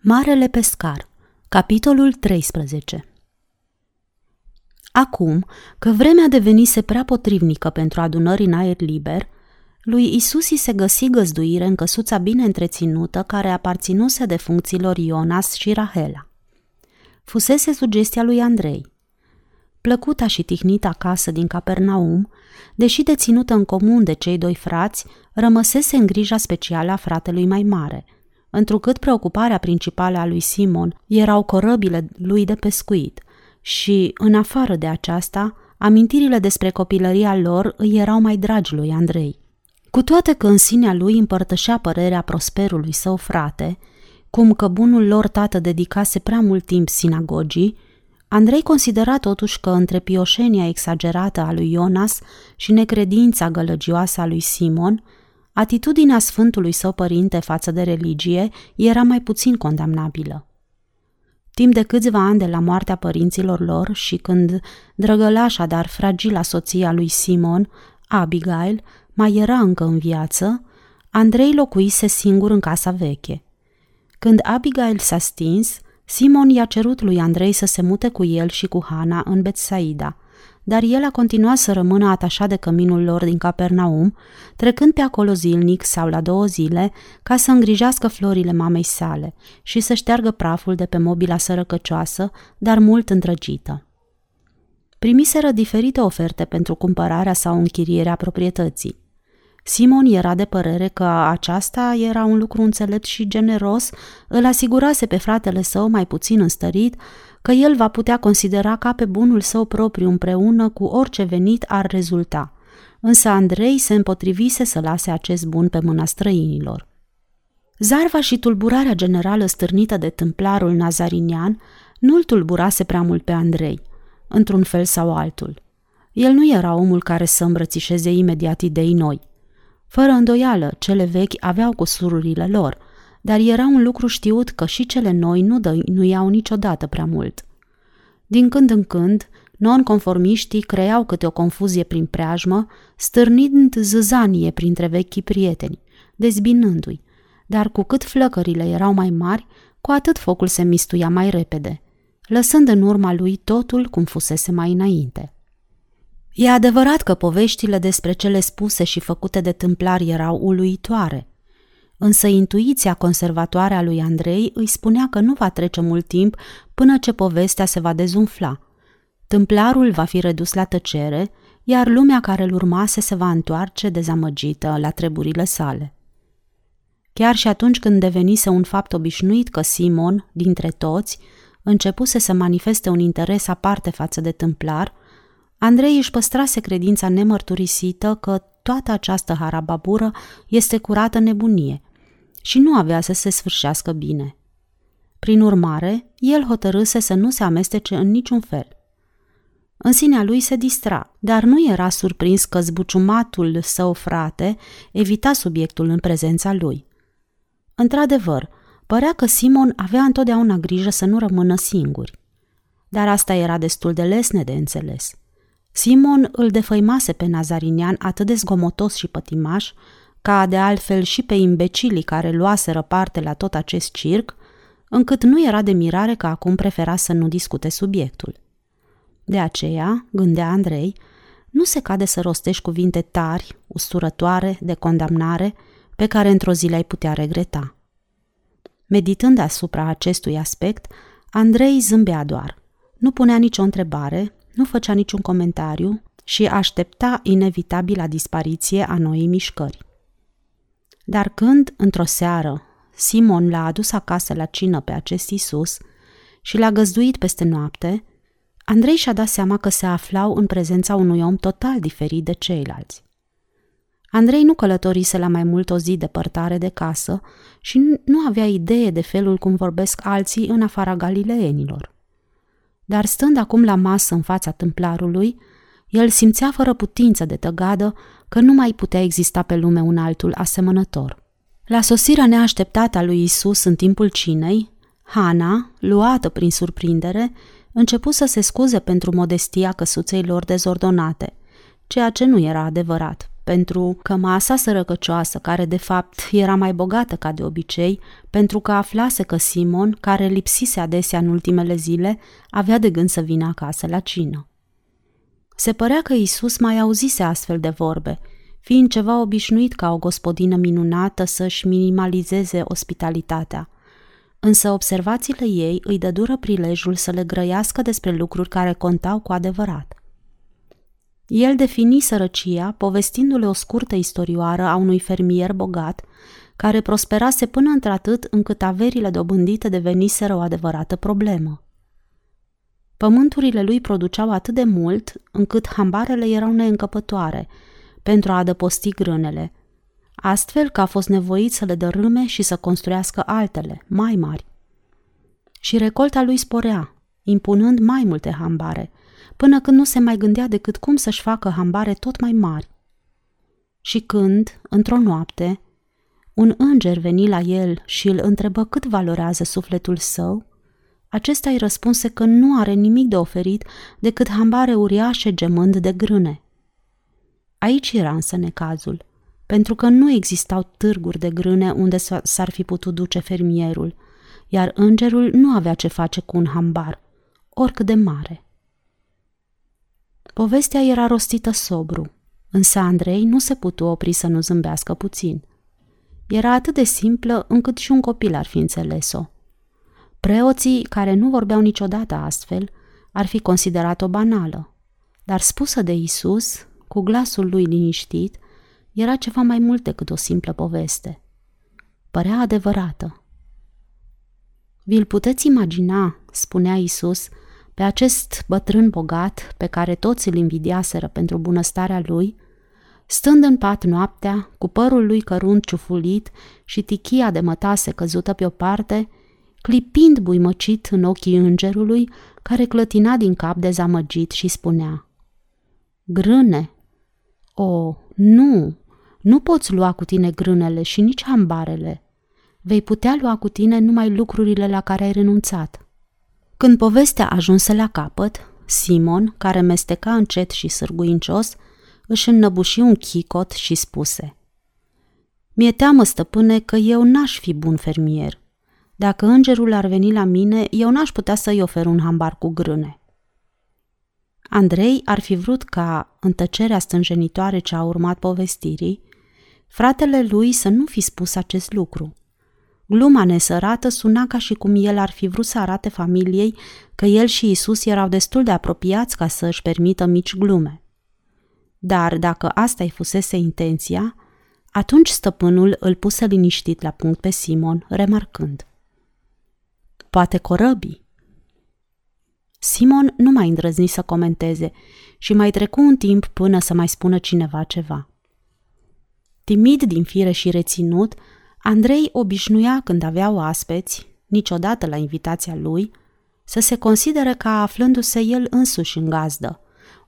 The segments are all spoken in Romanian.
Marele pescar Capitolul 13 Acum, că vremea devenise prea potrivnică pentru adunări în aer liber, lui Isus i se găsi găzduire în căsuța bine întreținută care aparținuse de funcțiilor Ionas și Rahela. Fusese sugestia lui Andrei. Plăcuta și tihnita casă din Capernaum, deși deținută în comun de cei doi frați, rămăsese în grija specială a fratelui mai mare – întrucât preocuparea principală a lui Simon erau corăbile lui de pescuit și, în afară de aceasta, amintirile despre copilăria lor îi erau mai dragi lui Andrei. Cu toate că în sinea lui împărtășea părerea prosperului său frate, cum că bunul lor tată dedicase prea mult timp sinagogii, Andrei considera totuși că între pioșenia exagerată a lui Ionas și necredința gălăgioasă a lui Simon – Atitudinea Sfântului său părinte față de religie era mai puțin condamnabilă. Timp de câțiva ani de la moartea părinților lor și când drăgălașa, dar fragila soția lui Simon, Abigail, mai era încă în viață, Andrei locuise singur în casa veche. Când Abigail s-a stins, Simon i-a cerut lui Andrei să se mute cu el și cu Hana în Betsaida – dar el a continuat să rămână atașat de căminul lor din Capernaum, trecând pe acolo zilnic sau la două zile ca să îngrijească florile mamei sale și să șteargă praful de pe mobila sărăcăcioasă, dar mult îndrăgită. Primiseră diferite oferte pentru cumpărarea sau închirierea proprietății. Simon era de părere că aceasta era un lucru înțelept și generos, îl asigurase pe fratele său mai puțin înstărit că el va putea considera ca pe bunul său propriu împreună cu orice venit ar rezulta. Însă Andrei se împotrivise să lase acest bun pe mâna străinilor. Zarva și tulburarea generală stârnită de templarul nazarinian nu îl tulburase prea mult pe Andrei, într-un fel sau altul. El nu era omul care să îmbrățișeze imediat idei noi. Fără îndoială, cele vechi aveau cusururile lor – dar era un lucru știut că și cele noi nu, dă, nu iau niciodată prea mult. Din când în când, non-conformiștii creau câte o confuzie prin preajmă, stârnind zăzanie printre vechii prieteni, dezbinându-i, dar cu cât flăcările erau mai mari, cu atât focul se mistuia mai repede, lăsând în urma lui totul cum fusese mai înainte. E adevărat că poveștile despre cele spuse și făcute de tâmplari erau uluitoare, însă intuiția conservatoare a lui Andrei îi spunea că nu va trece mult timp până ce povestea se va dezumfla. Tâmplarul va fi redus la tăcere, iar lumea care îl urmase se va întoarce dezamăgită la treburile sale. Chiar și atunci când devenise un fapt obișnuit că Simon, dintre toți, începuse să manifeste un interes aparte față de tâmplar, Andrei își păstrase credința nemărturisită că toată această harababură este curată nebunie și nu avea să se sfârșească bine. Prin urmare, el hotărâse să nu se amestece în niciun fel. În sinea lui se distra, dar nu era surprins că zbuciumatul său frate evita subiectul în prezența lui. Într-adevăr, părea că Simon avea întotdeauna grijă să nu rămână singuri. Dar asta era destul de lesne de înțeles. Simon îl defăimase pe Nazarinian atât de zgomotos și pătimaș, ca de altfel și pe imbecilii care luaseră parte la tot acest circ, încât nu era de mirare că acum prefera să nu discute subiectul. De aceea, gândea Andrei, nu se cade să rostești cuvinte tari, usturătoare, de condamnare, pe care într-o zi le-ai putea regreta. Meditând asupra acestui aspect, Andrei zâmbea doar. Nu punea nicio întrebare, nu făcea niciun comentariu și aștepta inevitabila dispariție a noii mișcări. Dar când, într-o seară, Simon l-a adus acasă la cină pe acest Isus și l-a găzduit peste noapte, Andrei și-a dat seama că se aflau în prezența unui om total diferit de ceilalți. Andrei nu călătorise la mai mult o zi depărtare de casă și nu avea idee de felul cum vorbesc alții în afara galileenilor. Dar stând acum la masă în fața templarului, el simțea fără putință de tăgadă că nu mai putea exista pe lume un altul asemănător. La sosirea neașteptată a lui Isus în timpul cinei, Hana, luată prin surprindere, început să se scuze pentru modestia căsuței lor dezordonate, ceea ce nu era adevărat, pentru că masa sărăcăcioasă, care de fapt era mai bogată ca de obicei, pentru că aflase că Simon, care lipsise adesea în ultimele zile, avea de gând să vină acasă la cină. Se părea că Isus mai auzise astfel de vorbe, fiind ceva obișnuit ca o gospodină minunată să-și minimalizeze ospitalitatea. Însă observațiile ei îi dădură prilejul să le grăiască despre lucruri care contau cu adevărat. El defini sărăcia povestindu-le o scurtă istorioară a unui fermier bogat, care prosperase până într-atât încât averile dobândite deveniseră o adevărată problemă. Pământurile lui produceau atât de mult încât hambarele erau neîncăpătoare pentru a adăposti grânele, astfel că a fost nevoit să le dărâme și să construiască altele, mai mari. Și recolta lui sporea, impunând mai multe hambare, până când nu se mai gândea decât cum să-și facă hambare tot mai mari. Și când, într-o noapte, un înger veni la el și îl întrebă cât valorează sufletul său, acesta îi răspunse că nu are nimic de oferit decât hambare uriașe gemând de grâne. Aici era însă necazul, pentru că nu existau târguri de grâne unde s-ar fi putut duce fermierul, iar îngerul nu avea ce face cu un hambar, oricât de mare. Povestea era rostită sobru, însă Andrei nu se putu opri să nu zâmbească puțin. Era atât de simplă încât și un copil ar fi înțeles-o. Preoții, care nu vorbeau niciodată astfel, ar fi considerat-o banală, dar spusă de Isus, cu glasul lui liniștit, era ceva mai mult decât o simplă poveste. Părea adevărată. Vi-l puteți imagina, spunea Isus, pe acest bătrân bogat, pe care toți îl invidiaseră pentru bunăstarea lui, stând în pat noaptea, cu părul lui cărunt ciufulit și tichia de mătase căzută pe o parte, clipind buimăcit în ochii îngerului, care clătina din cap dezamăgit și spunea Grâne! O, nu! Nu poți lua cu tine grânele și nici hambarele. Vei putea lua cu tine numai lucrurile la care ai renunțat. Când povestea ajunse la capăt, Simon, care mesteca încet și sârguincios, își înnăbuși un chicot și spuse Mi-e teamă, stăpâne, că eu n-aș fi bun fermier. Dacă îngerul ar veni la mine, eu n-aș putea să-i ofer un hambar cu grâne. Andrei ar fi vrut ca, în tăcerea stânjenitoare ce a urmat povestirii, fratele lui să nu fi spus acest lucru. Gluma nesărată suna ca și cum el ar fi vrut să arate familiei că el și Isus erau destul de apropiați ca să își permită mici glume. Dar dacă asta îi fusese intenția, atunci stăpânul îl puse liniștit la punct pe Simon, remarcând. Poate corăbii. Simon nu mai îndrăzni să comenteze și mai trecu un timp până să mai spună cineva ceva. Timid din fire și reținut, Andrei obișnuia când avea oaspeți, niciodată la invitația lui, să se considere ca aflându-se el însuși în gazdă,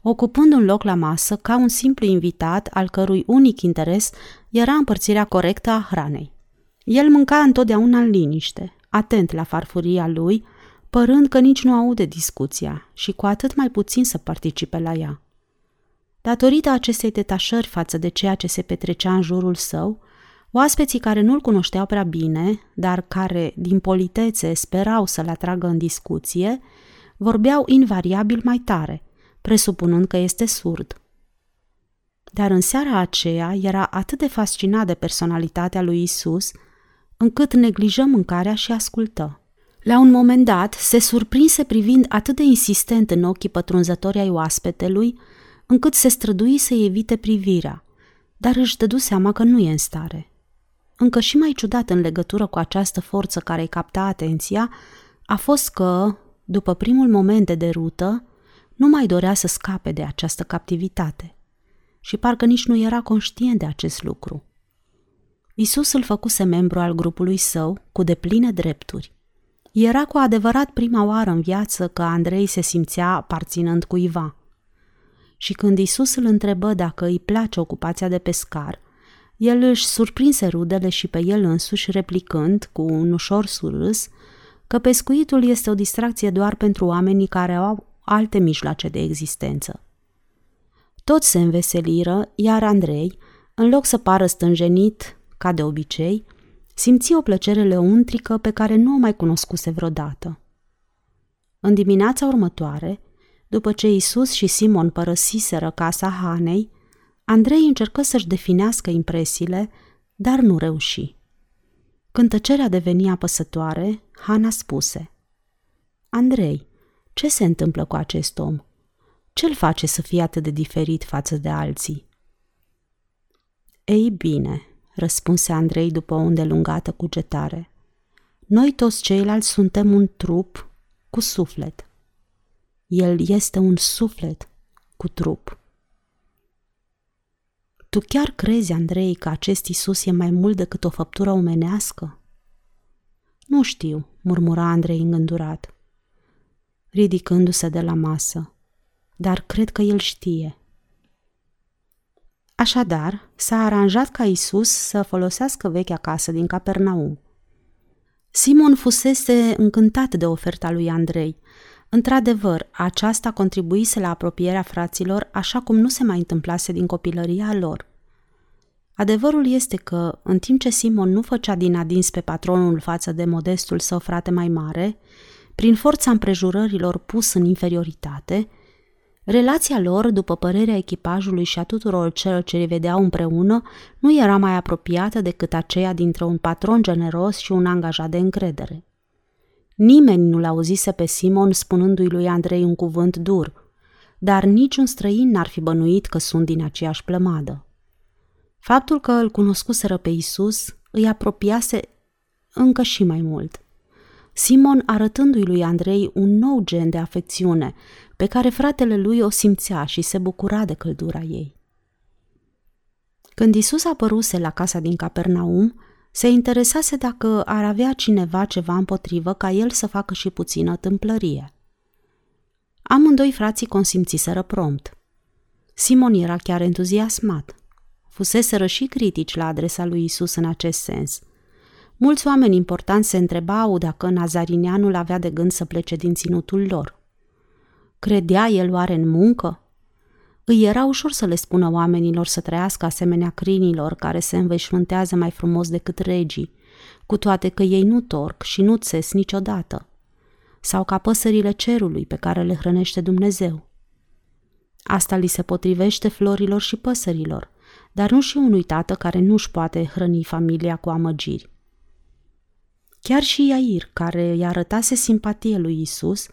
ocupând un loc la masă ca un simplu invitat al cărui unic interes era împărțirea corectă a hranei. El mânca întotdeauna în liniște, atent la farfuria lui, părând că nici nu aude discuția și cu atât mai puțin să participe la ea. Datorită acestei detașări față de ceea ce se petrecea în jurul său, Oaspeții care nu-l cunoșteau prea bine, dar care, din politețe, sperau să-l atragă în discuție, vorbeau invariabil mai tare, presupunând că este surd. Dar în seara aceea era atât de fascinat de personalitatea lui Isus, încât neglijă mâncarea și ascultă. La un moment dat, se surprinse privind atât de insistent în ochii pătrunzători ai oaspetelui, încât se strădui să evite privirea, dar își dădu seama că nu e în stare. Încă și mai ciudat în legătură cu această forță care îi capta atenția a fost că, după primul moment de derută, nu mai dorea să scape de această captivitate și parcă nici nu era conștient de acest lucru. Isus îl făcuse membru al grupului său cu depline drepturi. Era cu adevărat prima oară în viață că Andrei se simțea aparținând cuiva. Și când Isus îl întrebă dacă îi place ocupația de pescar – el își surprinse rudele și pe el însuși replicând, cu un ușor surâs, că pescuitul este o distracție doar pentru oamenii care au alte mijloace de existență. Toți se înveseliră, iar Andrei, În loc să pară stânjenit, ca de obicei, simți o plăcere leuntrică pe care nu o mai cunoscuse vreodată. În dimineața următoare, după ce Isus și Simon părăsiseră casa Hanei, Andrei încercă să-și definească impresiile, dar nu reuși. Când tăcerea deveni apăsătoare, Hana spuse Andrei, ce se întâmplă cu acest om? Ce-l face să fie atât de diferit față de alții? Ei bine, răspunse Andrei după o îndelungată cugetare. Noi toți ceilalți suntem un trup cu suflet. El este un suflet cu trup. Tu chiar crezi, Andrei, că acest Isus e mai mult decât o făptură omenească? Nu știu, murmura Andrei îngândurat, ridicându-se de la masă, dar cred că el știe. Așadar, s-a aranjat ca Isus să folosească vechea casă din Capernaum. Simon fusese încântat de oferta lui Andrei. Într-adevăr, aceasta contribuise la apropierea fraților așa cum nu se mai întâmplase din copilăria lor. Adevărul este că, în timp ce Simon nu făcea din adins pe patronul față de modestul său frate mai mare, prin forța împrejurărilor pus în inferioritate, Relația lor, după părerea echipajului și a tuturor celor ce le vedeau împreună, nu era mai apropiată decât aceea dintre un patron generos și un angajat de încredere. Nimeni nu l-auzise pe Simon spunându-i lui Andrei un cuvânt dur, dar niciun străin n-ar fi bănuit că sunt din aceeași plămadă. Faptul că îl cunoscuseră pe Isus îi apropiase încă și mai mult – Simon arătându-i lui Andrei un nou gen de afecțiune, pe care fratele lui o simțea și se bucura de căldura ei. Când Isus apăruse la casa din Capernaum, se interesase dacă ar avea cineva ceva împotrivă ca el să facă și puțină tâmplărie. Amândoi frații consimțiseră prompt. Simon era chiar entuziasmat. Fuseseră și critici la adresa lui Isus în acest sens – Mulți oameni importanți se întrebau dacă Nazarineanul avea de gând să plece din ținutul lor. Credea el oare în muncă? Îi era ușor să le spună oamenilor să trăiască asemenea crinilor care se înveșmântează mai frumos decât regii, cu toate că ei nu torc și nu țes niciodată, sau ca păsările cerului pe care le hrănește Dumnezeu. Asta li se potrivește florilor și păsărilor, dar nu și unui tată care nu-și poate hrăni familia cu amăgiri. Chiar și Iair, care îi arătase simpatie lui Isus,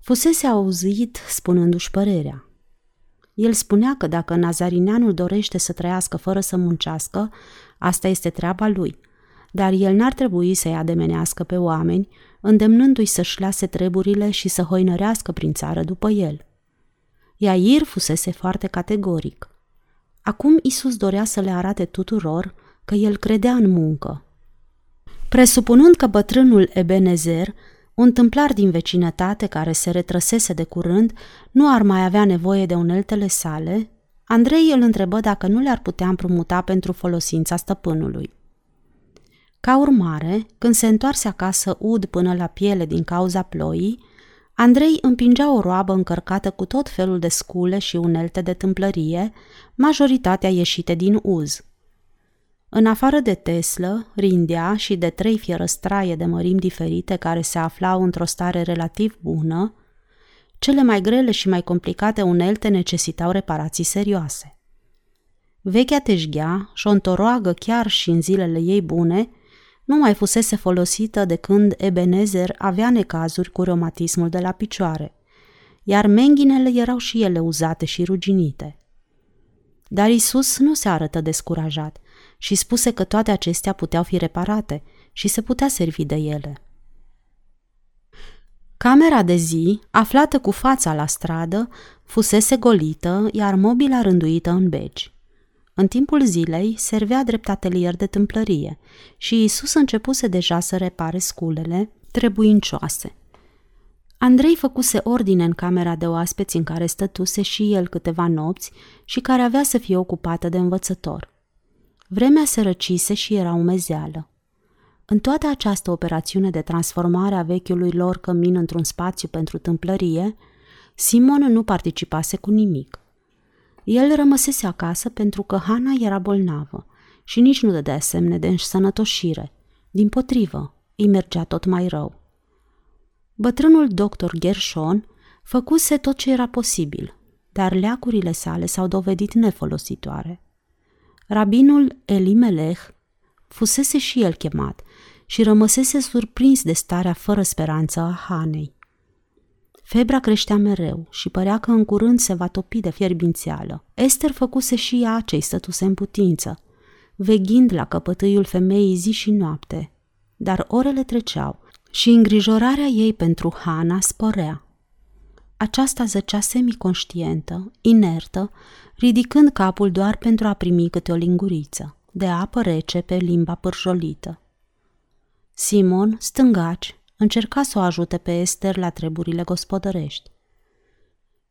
fusese auzit spunându-și părerea. El spunea că dacă nazarineanul dorește să trăiască fără să muncească, asta este treaba lui, dar el n-ar trebui să-i ademenească pe oameni, îndemnându-i să-și lase treburile și să hoinărească prin țară după el. Iair fusese foarte categoric. Acum Isus dorea să le arate tuturor că el credea în muncă Presupunând că bătrânul Ebenezer, un tâmplar din vecinătate care se retrăsese de curând, nu ar mai avea nevoie de uneltele sale, Andrei îl întrebă dacă nu le-ar putea împrumuta pentru folosința stăpânului. Ca urmare, când se întoarse acasă ud până la piele din cauza ploii, Andrei împingea o roabă încărcată cu tot felul de scule și unelte de tâmplărie, majoritatea ieșite din uz – în afară de Tesla, Rindea și de trei fierăstraie de mărimi diferite care se aflau într-o stare relativ bună, cele mai grele și mai complicate unelte necesitau reparații serioase. Vechea teșghea, șontoroagă chiar și în zilele ei bune, nu mai fusese folosită de când Ebenezer avea necazuri cu reumatismul de la picioare, iar menghinele erau și ele uzate și ruginite. Dar Isus nu se arătă descurajat – și spuse că toate acestea puteau fi reparate și se putea servi de ele. Camera de zi, aflată cu fața la stradă, fusese golită, iar mobila rânduită în beci. În timpul zilei servea drept atelier de tâmplărie și Isus începuse deja să repare sculele trebuincioase. Andrei făcuse ordine în camera de oaspeți în care stătuse și el câteva nopți și care avea să fie ocupată de învățător. Vremea se răcise și era umezeală. În toată această operațiune de transformare a vechiului lor cămin într-un spațiu pentru tâmplărie, Simon nu participase cu nimic. El rămăsese acasă pentru că Hana era bolnavă și nici nu dădea semne de însănătoșire. Din potrivă, îi mergea tot mai rău. Bătrânul doctor Gershon făcuse tot ce era posibil, dar leacurile sale s-au dovedit nefolositoare. Rabinul Elimelech fusese și el chemat și rămăsese surprins de starea fără speranță a Hanei. Febra creștea mereu și părea că în curând se va topi de fierbințială. Esther făcuse și ea ce-i stătuse în putință, veghind la căpătâiul femeii zi și noapte. Dar orele treceau și îngrijorarea ei pentru Hana sporea. Aceasta zăcea semiconștientă, inertă, ridicând capul doar pentru a primi câte o linguriță de apă rece pe limba pârjolită. Simon, stângaci, încerca să o ajute pe Esther la treburile gospodărești.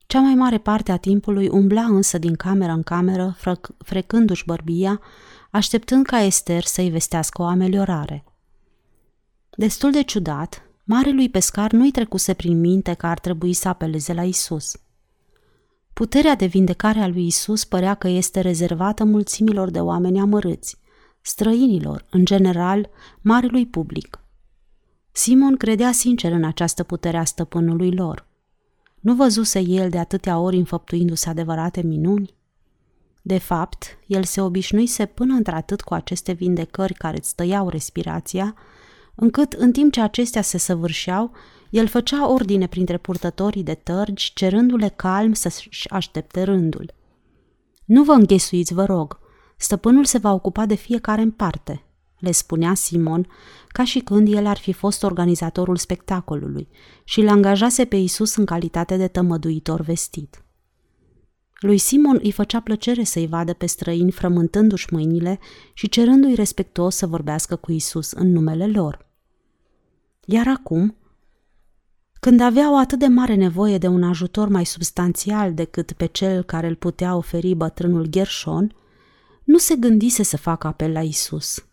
Cea mai mare parte a timpului umbla însă din cameră în cameră, frecându-și bărbia, așteptând ca Esther să-i vestească o ameliorare. Destul de ciudat, marelui pescar nu-i trecuse prin minte că ar trebui să apeleze la Isus. Puterea de vindecare a lui Isus părea că este rezervată mulțimilor de oameni amărâți, străinilor, în general, marelui public – Simon credea sincer în această putere a stăpânului lor. Nu văzuse el de atâtea ori înfăptuindu-se adevărate minuni? De fapt, el se obișnuise până într-atât cu aceste vindecări care îți tăiau respirația, încât în timp ce acestea se săvârșeau, el făcea ordine printre purtătorii de tărgi, cerându-le calm să-și aștepte rândul. Nu vă înghesuiți, vă rog, stăpânul se va ocupa de fiecare în parte, le spunea Simon, ca și când el ar fi fost organizatorul spectacolului și îl angajase pe Isus în calitate de tămăduitor vestit. Lui Simon îi făcea plăcere să-i vadă pe străini frământându-și mâinile și cerându-i respectuos să vorbească cu Isus în numele lor. Iar acum, când aveau atât de mare nevoie de un ajutor mai substanțial decât pe cel care îl putea oferi bătrânul Gershon, nu se gândise să facă apel la Isus.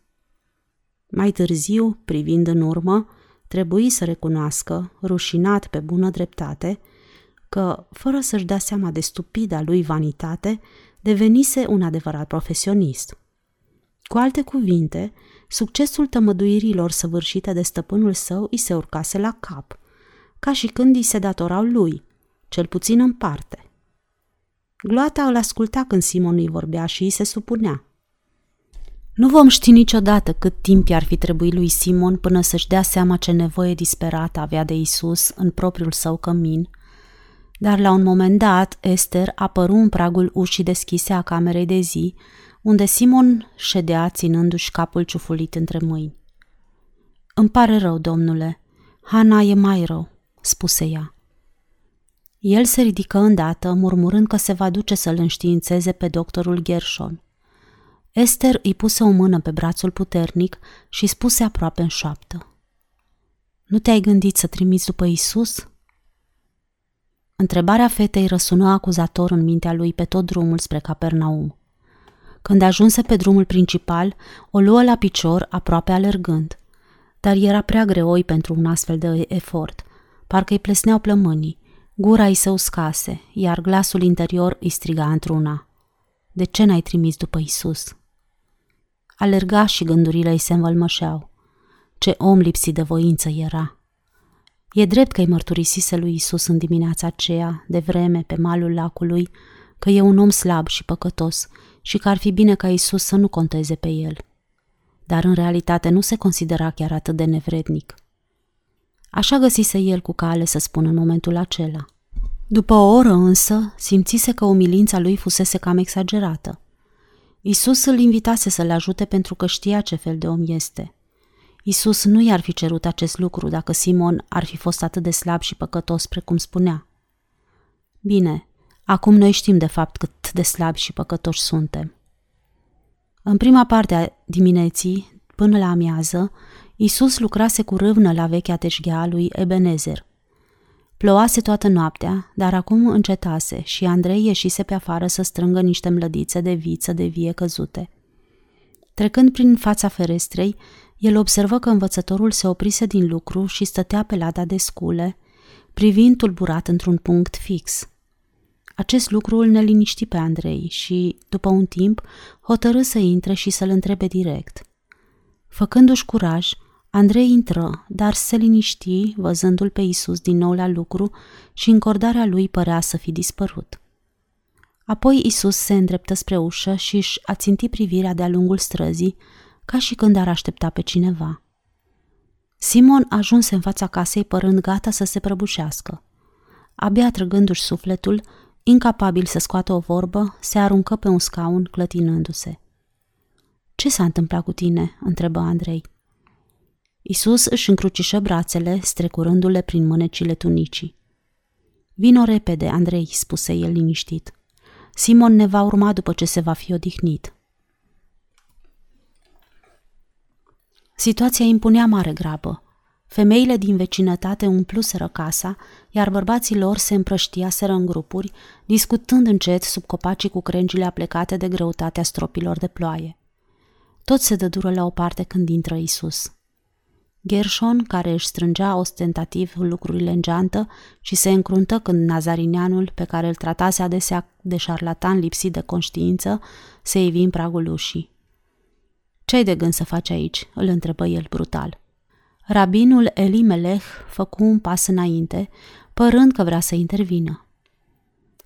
Mai târziu, privind în urmă, trebuie să recunoască, rușinat pe bună dreptate, că, fără să-și dea seama de stupida lui vanitate, devenise un adevărat profesionist. Cu alte cuvinte, succesul tămăduirilor săvârșite de stăpânul său îi se urcase la cap, ca și când îi se datorau lui, cel puțin în parte. Gloata îl asculta când Simon îi vorbea și îi se supunea. Nu vom ști niciodată cât timp i-ar fi trebuit lui Simon până să-și dea seama ce nevoie disperată avea de Isus în propriul său cămin, dar la un moment dat Esther apăru în pragul ușii deschise a camerei de zi, unde Simon ședea ținându-și capul ciufulit între mâini. Îmi pare rău, domnule, Hana e mai rău, spuse ea. El se ridică îndată, murmurând că se va duce să-l înștiințeze pe doctorul Gershon. Esther îi puse o mână pe brațul puternic și spuse aproape în șoaptă. Nu te-ai gândit să trimiți după Isus? Întrebarea fetei răsună acuzator în mintea lui pe tot drumul spre Capernaum. Când ajunse pe drumul principal, o luă la picior, aproape alergând. Dar era prea greoi pentru un astfel de efort. Parcă îi plesneau plămânii, gura îi se uscase, iar glasul interior îi striga într-una. De ce n-ai trimis după Isus? Alerga și gândurile îi se învălmășeau. Ce om lipsit de voință era! E drept că îi mărturisise lui Isus în dimineața aceea, de vreme, pe malul lacului, că e un om slab și păcătos și că ar fi bine ca Isus să nu conteze pe el. Dar în realitate nu se considera chiar atât de nevrednic. Așa găsise el cu cale să spună în momentul acela. După o oră însă, simțise că umilința lui fusese cam exagerată. Isus îl invitase să le ajute pentru că știa ce fel de om este. Isus nu i-ar fi cerut acest lucru dacă Simon ar fi fost atât de slab și păcătos precum spunea. Bine, acum noi știm de fapt cât de slabi și păcătoși suntem. În prima parte a dimineții, până la amiază, Isus lucrase cu râvnă la vechea teșghea a lui Ebenezer – Plouase toată noaptea, dar acum încetase și Andrei ieșise pe afară să strângă niște mlădițe de viță de vie căzute. Trecând prin fața ferestrei, el observă că învățătorul se oprise din lucru și stătea pe lada de scule, privind tulburat într-un punct fix. Acest lucru îl neliniști pe Andrei și, după un timp, hotărâ să intre și să-l întrebe direct. Făcându-și curaj, Andrei intră, dar se liniști văzându-l pe Isus din nou la lucru și încordarea lui părea să fi dispărut. Apoi Isus se îndreptă spre ușă și își aținti privirea de-a lungul străzii, ca și când ar aștepta pe cineva. Simon ajunse în fața casei părând gata să se prăbușească. Abia trăgându-și sufletul, incapabil să scoată o vorbă, se aruncă pe un scaun clătinându-se. Ce s-a întâmplat cu tine?" întrebă Andrei. Isus își încrucișă brațele, strecurându-le prin mânecile tunicii. Vino repede, Andrei, spuse el liniștit. Simon ne va urma după ce se va fi odihnit. Situația impunea mare grabă. Femeile din vecinătate umpluseră casa, iar bărbații lor se împrăștiaseră în grupuri, discutând încet sub copacii cu crengile aplecate de greutatea stropilor de ploaie. Toți se dădură la o parte când intră Isus. Gershon, care își strângea ostentativ lucrurile în geantă și se încruntă când nazarineanul, pe care îl tratase adesea de șarlatan lipsit de conștiință, se ivi în pragul ușii. Ce-ai de gând să faci aici?" îl întrebă el brutal. Rabinul Elimelech făcu un pas înainte, părând că vrea să intervină.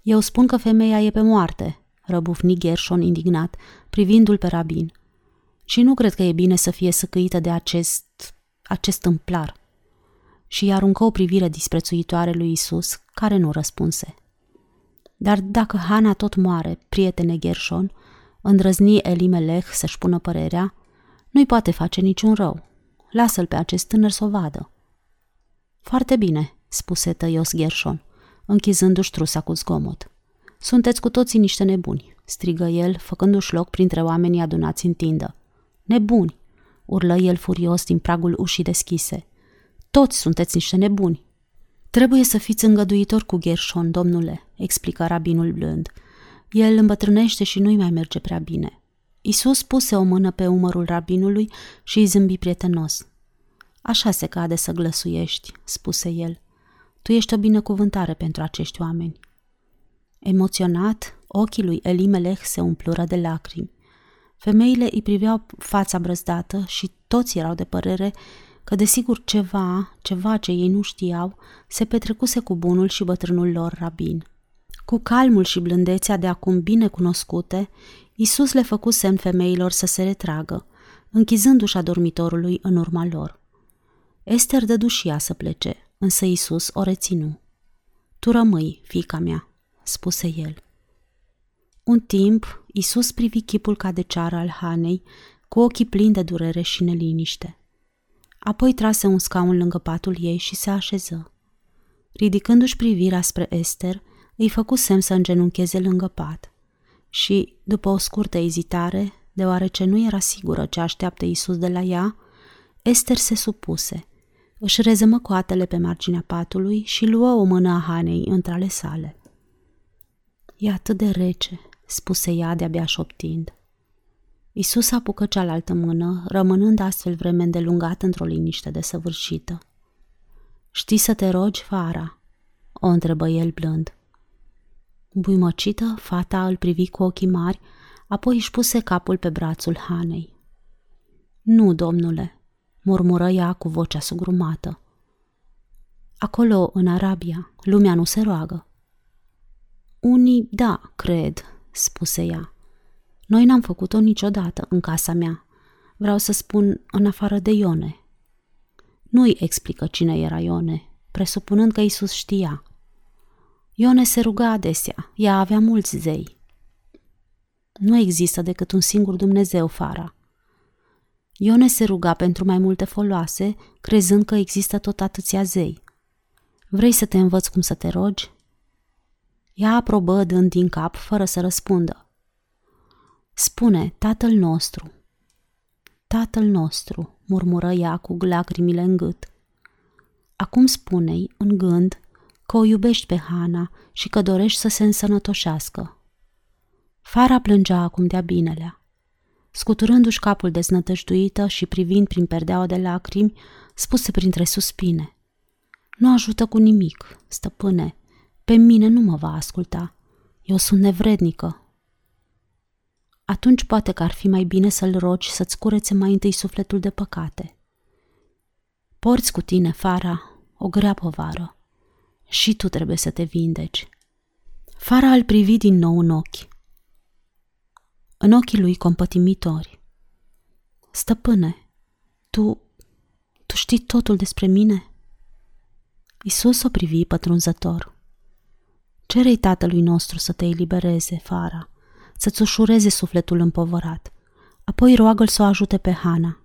Eu spun că femeia e pe moarte," răbufni Gershon indignat, privindu-l pe rabin. Și nu cred că e bine să fie săcăită de acest acest împlar și aruncă o privire disprețuitoare lui Isus, care nu răspunse. Dar dacă Hana tot moare, prietene Gershon, îndrăzni Elimelech să-și pună părerea, nu-i poate face niciun rău. Lasă-l pe acest tânăr să o vadă. Foarte bine, spuse tăios Gershon, închizându-și trusa cu zgomot. Sunteți cu toții niște nebuni, strigă el, făcându-și loc printre oamenii adunați în tindă. Nebuni! urlă el furios din pragul ușii deschise. Toți sunteți niște nebuni. Trebuie să fiți îngăduitor cu Gershon, domnule, explică rabinul blând. El îmbătrânește și nu-i mai merge prea bine. Isus puse o mână pe umărul rabinului și îi zâmbi prietenos. Așa se cade să glăsuiești, spuse el. Tu ești o binecuvântare pentru acești oameni. Emoționat, ochii lui Elimelech se umplură de lacrimi. Femeile îi priveau fața brăzdată și toți erau de părere că desigur ceva, ceva ce ei nu știau, se petrecuse cu bunul și bătrânul lor rabin. Cu calmul și blândețea de acum bine cunoscute, Isus le făcu semn femeilor să se retragă, închizându-și adormitorului în urma lor. Esther dădu și ea să plece, însă Isus o reținu. Tu rămâi, fica mea, spuse el. Un timp, Isus privi chipul ca de ceară al Hanei, cu ochii plini de durere și neliniște. Apoi trase un scaun lângă patul ei și se așeză. Ridicându-și privirea spre Esther, îi făcu semn să îngenuncheze lângă pat. Și, după o scurtă ezitare, deoarece nu era sigură ce așteaptă Isus de la ea, Esther se supuse, își rezămă coatele pe marginea patului și luă o mână a Hanei între ale sale. E atât de rece, spuse ea de-abia șoptind. Isus apucă cealaltă mână, rămânând astfel vreme îndelungat într-o liniște desăvârșită. Știi să te rogi, Fara?" o întrebă el blând. Buimăcită, fata îl privi cu ochii mari, apoi își puse capul pe brațul Hanei. Nu, domnule, murmură ea cu vocea sugrumată. Acolo, în Arabia, lumea nu se roagă. Unii, da, cred, spuse ea. Noi n-am făcut-o niciodată în casa mea. Vreau să spun în afară de Ione. Nu-i explică cine era Ione, presupunând că Isus știa. Ione se ruga adesea, ea avea mulți zei. Nu există decât un singur Dumnezeu, Fara. Ione se ruga pentru mai multe foloase, crezând că există tot atâția zei. Vrei să te învăț cum să te rogi? Ea aprobă dând din cap, fără să răspundă. Spune, tatăl nostru. Tatăl nostru, murmură ea cu lacrimile în gât. Acum spune-i, în gând, că o iubești pe Hana și că dorești să se însănătoșească. Fara plângea acum de-a binelea. Scuturându-și capul deznătăjduită și privind prin perdeaua de lacrimi, spuse printre suspine. Nu ajută cu nimic, stăpâne, pe mine nu mă va asculta. Eu sunt nevrednică. Atunci poate că ar fi mai bine să-l rogi să-ți curețe mai întâi sufletul de păcate. Porți cu tine, Fara, o grea povară. Și tu trebuie să te vindeci. Fara îl privi din nou în ochi. În ochii lui compătimitori. Stăpâne, tu, tu știi totul despre mine? Isus o privi pătrunzător. Cerei tatălui nostru să te elibereze, Fara, să-ți ușureze sufletul împovărat. Apoi roagă-l să o ajute pe Hana.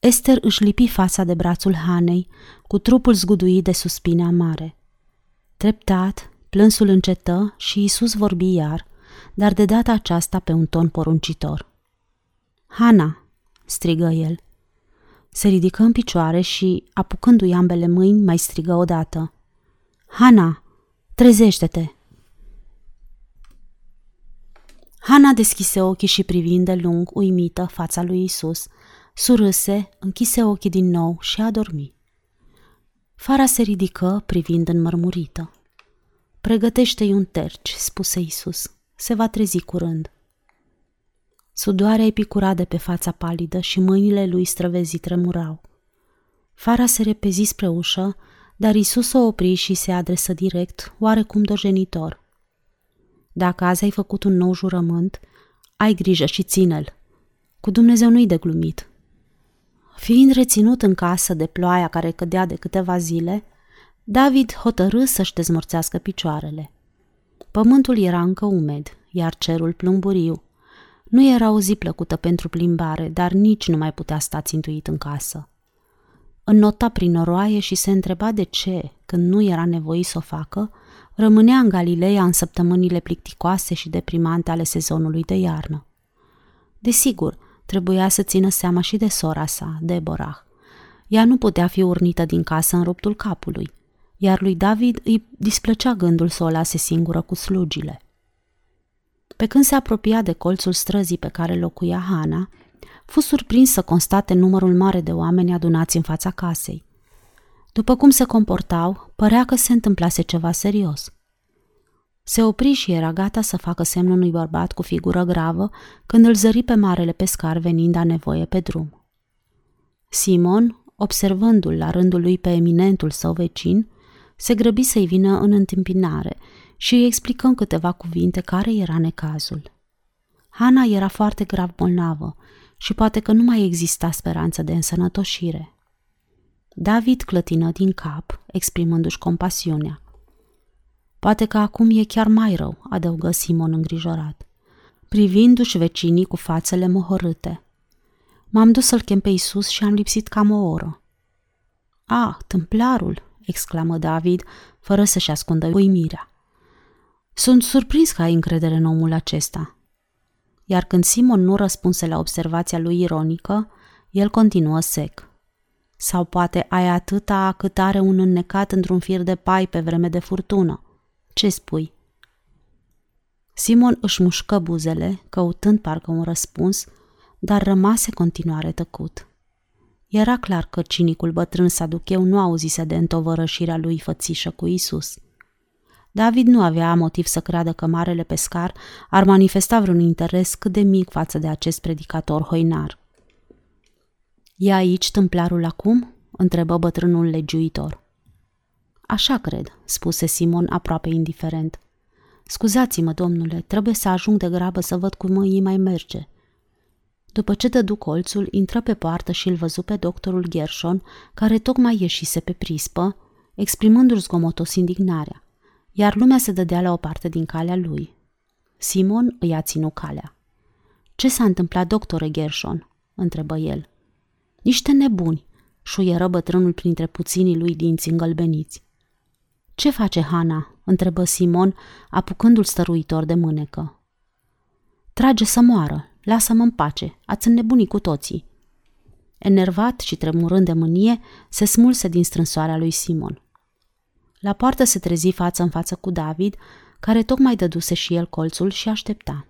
Esther își lipi fața de brațul Hanei, cu trupul zguduit de suspine amare. Treptat, plânsul încetă și Isus vorbi iar, dar de data aceasta pe un ton poruncitor. Hana, strigă el. Se ridică în picioare și, apucându-i ambele mâini, mai strigă odată. Hana, trezește-te! Hana deschise ochii și privind de lung, uimită, fața lui Isus, surâse, închise ochii din nou și a dormit. Fara se ridică, privind înmărmurită. Pregătește-i un terci, spuse Isus. Se va trezi curând. Sudoarea îi picura de pe fața palidă și mâinile lui străvezi tremurau. Fara se repezi spre ușă, dar Isus o opri și se adresă direct, oarecum dojenitor. Dacă azi ai făcut un nou jurământ, ai grijă și ține-l. Cu Dumnezeu nu-i de glumit. Fiind reținut în casă de ploaia care cădea de câteva zile, David hotărâ să-și dezmorțească picioarele. Pământul era încă umed, iar cerul plumburiu. Nu era o zi plăcută pentru plimbare, dar nici nu mai putea sta țintuit în casă. Înnota prin noroaie și se întreba de ce, când nu era nevoit să o facă, rămânea în Galileea în săptămânile plicticoase și deprimante ale sezonului de iarnă. Desigur, trebuia să țină seama și de sora sa, Deborah. Ea nu putea fi urnită din casă în ruptul capului, iar lui David îi displăcea gândul să o lase singură cu slugile. Pe când se apropia de colțul străzii pe care locuia Hana, fu surprins să constate numărul mare de oameni adunați în fața casei. După cum se comportau, părea că se întâmplase ceva serios. Se opri și era gata să facă semnul unui bărbat cu figură gravă când îl zări pe marele pescar venind a nevoie pe drum. Simon, observându-l la rândul lui pe eminentul său vecin, se grăbi să-i vină în întâmpinare și îi explică în câteva cuvinte care era necazul. Hana era foarte grav bolnavă și poate că nu mai exista speranță de însănătoșire. David clătină din cap, exprimându-și compasiunea. Poate că acum e chiar mai rău, adăugă Simon îngrijorat, privindu-și vecinii cu fațele mohorâte. M-am dus să-l chem pe Isus și am lipsit cam o oră. Ah, tâmplarul, exclamă David, fără să-și ascundă uimirea. Sunt surprins că ai încredere în omul acesta. Iar când Simon nu răspunse la observația lui ironică, el continuă sec. Sau poate ai atâta cât are un înnecat într-un fir de pai pe vreme de furtună. Ce spui? Simon își mușcă buzele, căutând parcă un răspuns, dar rămase continuare tăcut. Era clar că cinicul bătrân Saducheu nu auzise de întovărășirea lui fățișă cu Isus. David nu avea motiv să creadă că marele pescar ar manifesta vreun interes cât de mic față de acest predicator hoinar. E aici tâmplarul acum?" întrebă bătrânul legiuitor. Așa cred, spuse Simon aproape indiferent. Scuzați-mă, domnule, trebuie să ajung de grabă să văd cum îi mai merge. După ce dădu colțul, intră pe poartă și îl văzu pe doctorul Gershon, care tocmai ieșise pe prispă, exprimându-și zgomotos indignarea, iar lumea se dădea la o parte din calea lui. Simon îi a ținut calea. Ce s-a întâmplat, doctore Gershon?" întrebă el. Niște nebuni, șuieră bătrânul printre puținii lui dinți îngălbeniți. Ce face Hana?" întrebă Simon, apucându-l stăruitor de mânecă. Trage să moară, lasă-mă în pace, ați înnebunit cu toții. Enervat și tremurând de mânie, se smulse din strânsoarea lui Simon. La poartă se trezi față în față cu David, care tocmai dăduse și el colțul și aștepta.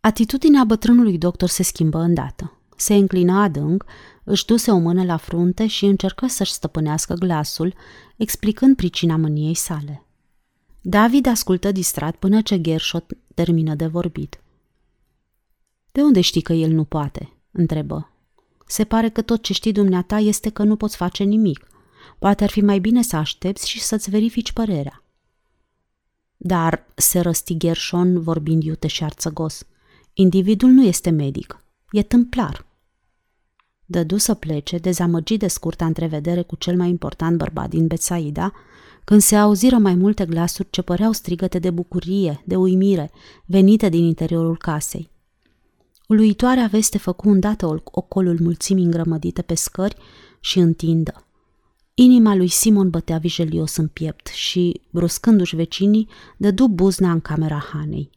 Atitudinea bătrânului doctor se schimbă îndată. Se înclină adânc, își duse o mână la frunte și încercă să-și stăpânească glasul, explicând pricina mâniei sale. David ascultă distrat până ce Gershot termină de vorbit. De unde știi că el nu poate?" întrebă. Se pare că tot ce știi dumneata este că nu poți face nimic. Poate ar fi mai bine să aștepți și să-ți verifici părerea. Dar, se răsti Gershon vorbind iute și arțăgos, individul nu este medic, e tâmplar. Dădu să plece, dezamăgit de scurta întrevedere cu cel mai important bărbat din Betsaida, când se auziră mai multe glasuri ce păreau strigăte de bucurie, de uimire, venite din interiorul casei. Uluitoarea veste făcu îndată ocolul mulțimii îngrămădite pe scări și întindă. Inima lui Simon bătea vijelios în piept și, bruscându-și vecinii, dădu buzna în camera Hanei.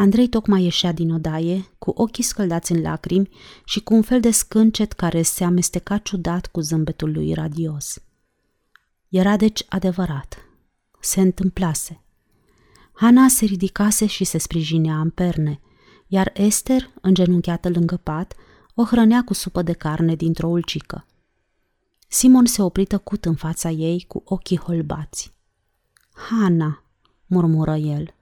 Andrei tocmai ieșea din odaie, cu ochii scăldați în lacrimi și cu un fel de scâncet care se amesteca ciudat cu zâmbetul lui radios. Era deci adevărat. Se întâmplase. Hana se ridicase și se sprijinea în perne, iar Esther, îngenunchiată lângă pat, o hrănea cu supă de carne dintr-o ulcică. Simon se opri tăcut în fața ei cu ochii holbați. Hana, murmură el.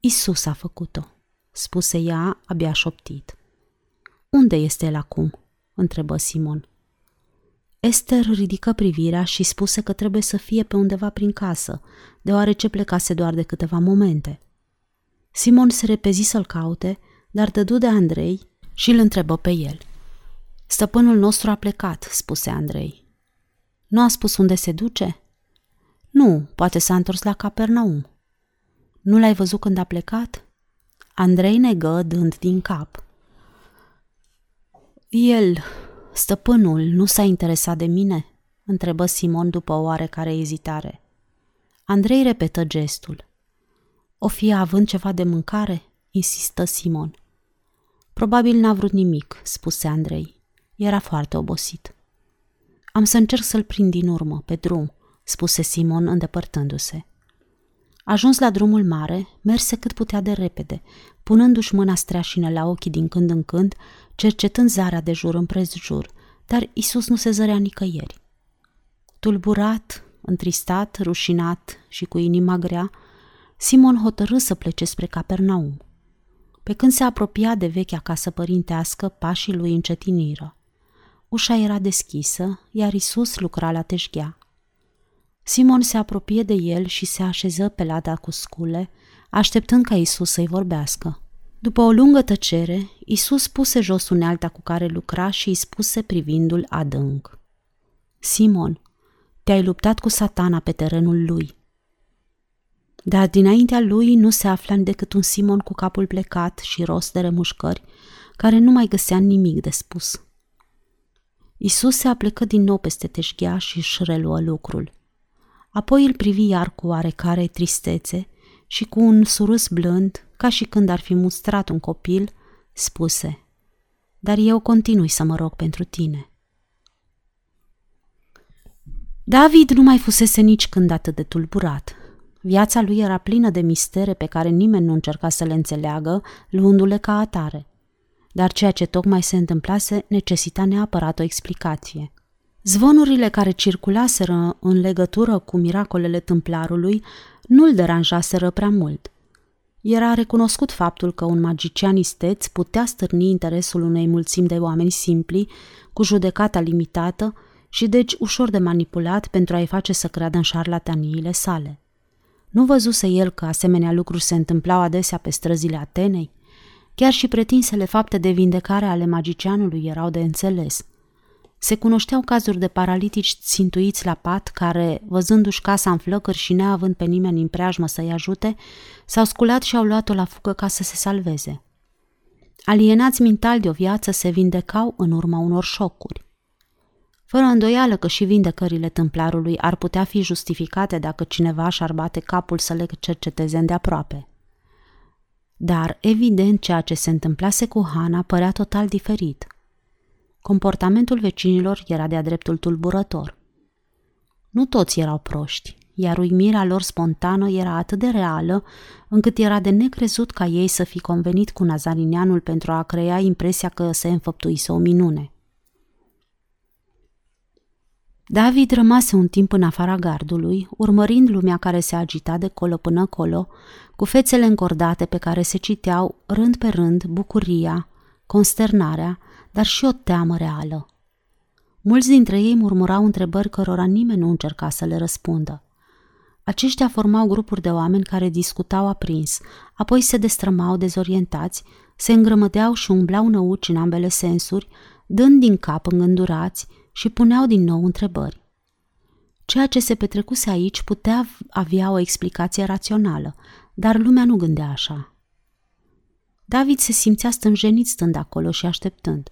Isus a făcut-o, spuse ea abia șoptit. Unde este el acum? întrebă Simon. Esther ridică privirea și spuse că trebuie să fie pe undeva prin casă, deoarece plecase doar de câteva momente. Simon se repezi să-l caute, dar dădu de Andrei și îl întrebă pe el. Stăpânul nostru a plecat, spuse Andrei. Nu a spus unde se duce? Nu, poate s-a întors la Capernaum. Nu l-ai văzut când a plecat? Andrei negă dând din cap. El, stăpânul, nu s-a interesat de mine? întrebă Simon după o oarecare ezitare. Andrei repetă gestul. O fie având ceva de mâncare? insistă Simon. Probabil n-a vrut nimic, spuse Andrei. Era foarte obosit. Am să încerc să-l prind din urmă, pe drum, spuse Simon îndepărtându-se. Ajuns la drumul mare, merse cât putea de repede, punându-și mâna streașină la ochii din când în când, cercetând zarea de jur împrejur, dar Isus nu se zărea nicăieri. Tulburat, întristat, rușinat și cu inima grea, Simon hotărâ să plece spre Capernaum. Pe când se apropia de vechea casă părintească, pașii lui încetiniră. Ușa era deschisă, iar Isus lucra la teșghea. Simon se apropie de el și se așeză pe lada cu scule, așteptând ca Isus să-i vorbească. După o lungă tăcere, Isus puse jos unealta cu care lucra și îi spuse privindul adânc. Simon, te-ai luptat cu satana pe terenul lui. Dar dinaintea lui nu se afla decât un Simon cu capul plecat și rost de remușcări, care nu mai găsea nimic de spus. Isus se aplecă din nou peste teșghea și își reluă lucrul. Apoi îl privi iar cu oarecare tristețe și cu un surâs blând, ca și când ar fi mustrat un copil, spuse, Dar eu continui să mă rog pentru tine. David nu mai fusese nici când atât de tulburat. Viața lui era plină de mistere pe care nimeni nu încerca să le înțeleagă, luându-le ca atare. Dar ceea ce tocmai se întâmplase necesita neapărat o explicație. Zvonurile care circulaseră în legătură cu miracolele tâmplarului nu-l deranjaseră prea mult. Era recunoscut faptul că un magician isteț putea stârni interesul unei mulțimi de oameni simpli, cu judecata limitată și deci ușor de manipulat pentru a-i face să creadă în șarlataniile sale. Nu văzuse el că asemenea lucruri se întâmplau adesea pe străzile Atenei? Chiar și pretinsele fapte de vindecare ale magicianului erau de înțeles. Se cunoșteau cazuri de paralitici țintuiți la pat care, văzându-și casa în flăcări și neavând pe nimeni în preajmă să-i ajute, s-au sculat și au luat-o la fugă ca să se salveze. Alienați mental de o viață se vindecau în urma unor șocuri. Fără îndoială că și vindecările templarului ar putea fi justificate dacă cineva și-ar bate capul să le cerceteze îndeaproape. Dar, evident, ceea ce se întâmplase cu Hana părea total diferit. Comportamentul vecinilor era de-a dreptul tulburător. Nu toți erau proști, iar uimirea lor spontană era atât de reală, încât era de necrezut ca ei să fi convenit cu Nazarinianul pentru a crea impresia că se înfăptuise o minune – David rămase un timp în afara gardului, urmărind lumea care se agita de colo până colo, cu fețele încordate pe care se citeau rând pe rând bucuria, consternarea, dar și o teamă reală. Mulți dintre ei murmurau întrebări cărora nimeni nu încerca să le răspundă. Aceștia formau grupuri de oameni care discutau aprins, apoi se destrămau dezorientați, se îngrămădeau și umblau năuci în ambele sensuri, dând din cap îngândurați și puneau din nou întrebări. Ceea ce se petrecuse aici putea avea o explicație rațională, dar lumea nu gândea așa. David se simțea stânjenit stând acolo și așteptând.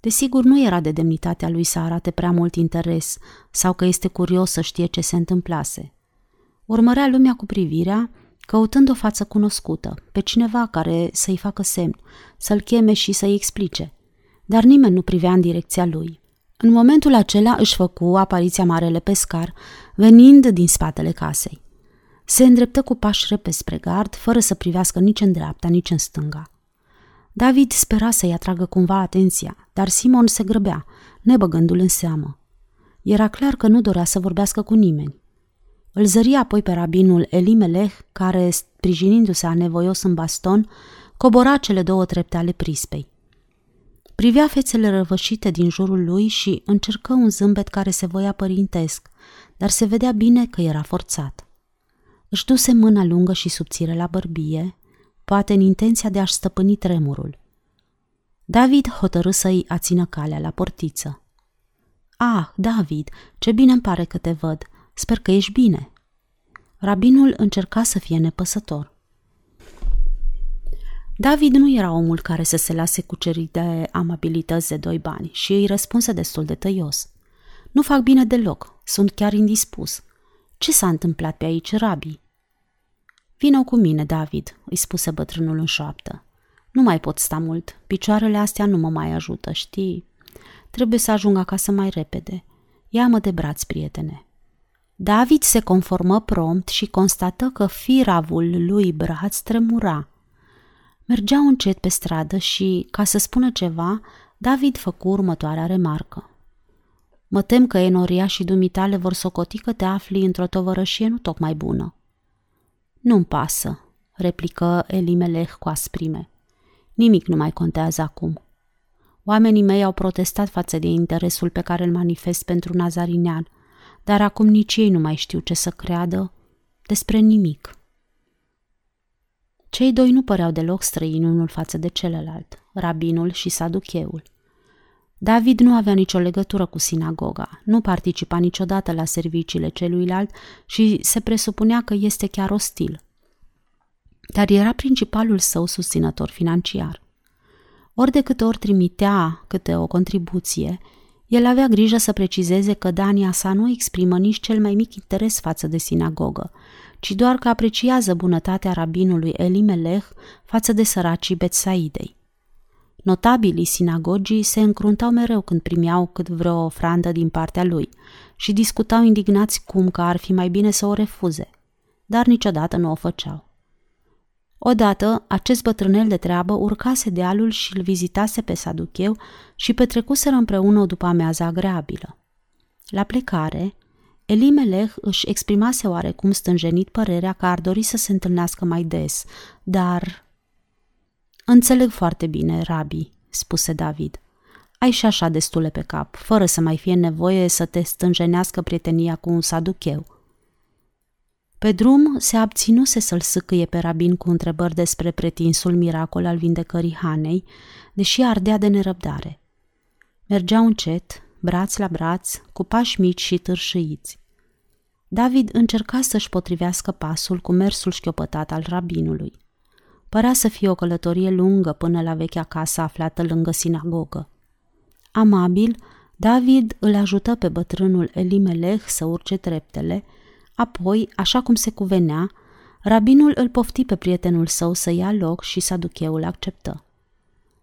Desigur, nu era de demnitatea lui să arate prea mult interes sau că este curios să știe ce se întâmplase. Urmărea lumea cu privirea, căutând o față cunoscută, pe cineva care să-i facă semn, să-l cheme și să-i explice. Dar nimeni nu privea în direcția lui. În momentul acela își făcu apariția marele pescar, venind din spatele casei. Se îndreptă cu pași repezi spre gard, fără să privească nici în dreapta, nici în stânga. David spera să-i atragă cumva atenția, dar Simon se grăbea, nebăgându-l în seamă. Era clar că nu dorea să vorbească cu nimeni. Îl zări apoi pe rabinul Elimelech, care, sprijinindu-se anevoios în baston, cobora cele două trepte ale prispei. Privea fețele răvășite din jurul lui și încercă un zâmbet care se voia părintesc, dar se vedea bine că era forțat. Își duse mâna lungă și subțire la bărbie, poate în intenția de a-și stăpâni tremurul. David hotărâ să-i ațină calea la portiță. Ah, David, ce bine îmi pare că te văd. Sper că ești bine. Rabinul încerca să fie nepăsător. David nu era omul care să se lase cucerit de amabilități de doi bani și îi răspunse destul de tăios. Nu fac bine deloc, sunt chiar indispus. Ce s-a întâmplat pe aici, Rabi? Vino cu mine, David, îi spuse bătrânul în șoaptă. Nu mai pot sta mult, picioarele astea nu mă mai ajută, știi? Trebuie să ajung acasă mai repede. Ia-mă de braț, prietene. David se conformă prompt și constată că firavul lui braț tremura. Mergeau încet pe stradă și, ca să spună ceva, David făcu următoarea remarcă. Mă tem că Enoria și dumitale vor socoti că te afli într-o tovărășie nu tocmai bună. Nu-mi pasă, replică Elimelech cu asprime. Nimic nu mai contează acum. Oamenii mei au protestat față de interesul pe care îl manifest pentru Nazarinean, dar acum nici ei nu mai știu ce să creadă despre nimic. Cei doi nu păreau deloc străini unul față de celălalt, rabinul și saducheul. David nu avea nicio legătură cu sinagoga, nu participa niciodată la serviciile celuilalt și se presupunea că este chiar ostil. Dar era principalul său susținător financiar. Ori de câte ori trimitea câte o contribuție, el avea grijă să precizeze că Dania sa nu exprimă nici cel mai mic interes față de sinagogă, ci doar că apreciază bunătatea rabinului Elimelech față de săracii Betsaidei. Notabilii sinagogii se încruntau mereu când primeau cât vreo ofrandă din partea lui și discutau indignați cum că ar fi mai bine să o refuze, dar niciodată nu o făceau. Odată, acest bătrânel de treabă urcase dealul și îl vizitase pe Saducheu și petrecuseră împreună o după amiază agreabilă. La plecare, Elimelech își exprimase oarecum stânjenit părerea că ar dori să se întâlnească mai des, dar... Înțeleg foarte bine, Rabi, spuse David. Ai și așa destule pe cap, fără să mai fie nevoie să te stânjenească prietenia cu un saducheu. Pe drum se abținuse să-l sâcâie pe rabin cu întrebări despre pretinsul miracol al vindecării Hanei, deși ardea de nerăbdare. Mergeau încet, braț la braț, cu pași mici și târșâiți. David încerca să-și potrivească pasul cu mersul șchiopătat al rabinului. Părea să fie o călătorie lungă până la vechea casă aflată lângă sinagogă. Amabil, David îl ajută pe bătrânul Elimelech să urce treptele, apoi, așa cum se cuvenea, rabinul îl pofti pe prietenul său să ia loc și saducheul acceptă.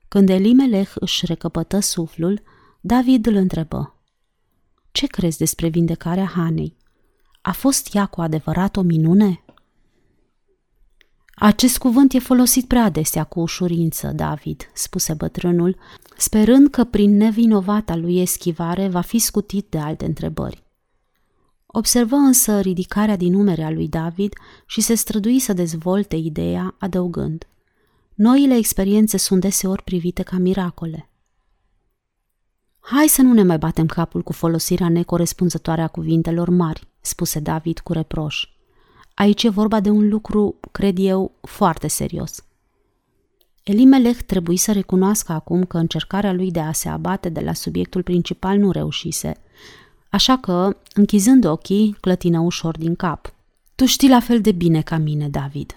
Când Elimelech își recăpătă suflul, David îl întrebă. Ce crezi despre vindecarea Hanei? A fost ea cu adevărat o minune? Acest cuvânt e folosit prea adesea cu ușurință, David, spuse bătrânul, sperând că prin nevinovata lui eschivare va fi scutit de alte întrebări. Observă însă ridicarea din numere a lui David și se strădui să dezvolte ideea, adăugând. Noile experiențe sunt deseori privite ca miracole. Hai să nu ne mai batem capul cu folosirea necorespunzătoare a cuvintelor mari, spuse David cu reproș. Aici e vorba de un lucru, cred eu, foarte serios. Elimelech trebuie să recunoască acum că încercarea lui de a se abate de la subiectul principal nu reușise, așa că, închizând ochii, clătină ușor din cap. Tu știi la fel de bine ca mine, David.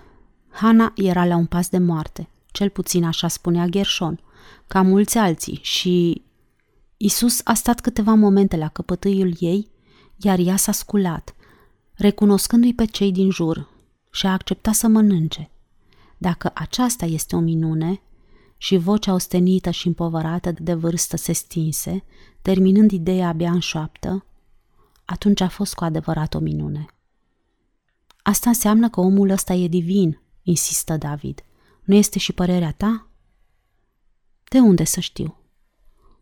Hana era la un pas de moarte, cel puțin așa spunea Gershon, ca mulți alții, și Isus a stat câteva momente la căpătâiul ei, iar ea s-a sculat, recunoscându-i pe cei din jur și a acceptat să mănânce. Dacă aceasta este o minune, și vocea ostenită și împovărată de vârstă se stinse, terminând ideea abia în șoaptă, atunci a fost cu adevărat o minune. Asta înseamnă că omul ăsta e divin, insistă David. Nu este și părerea ta? De unde să știu?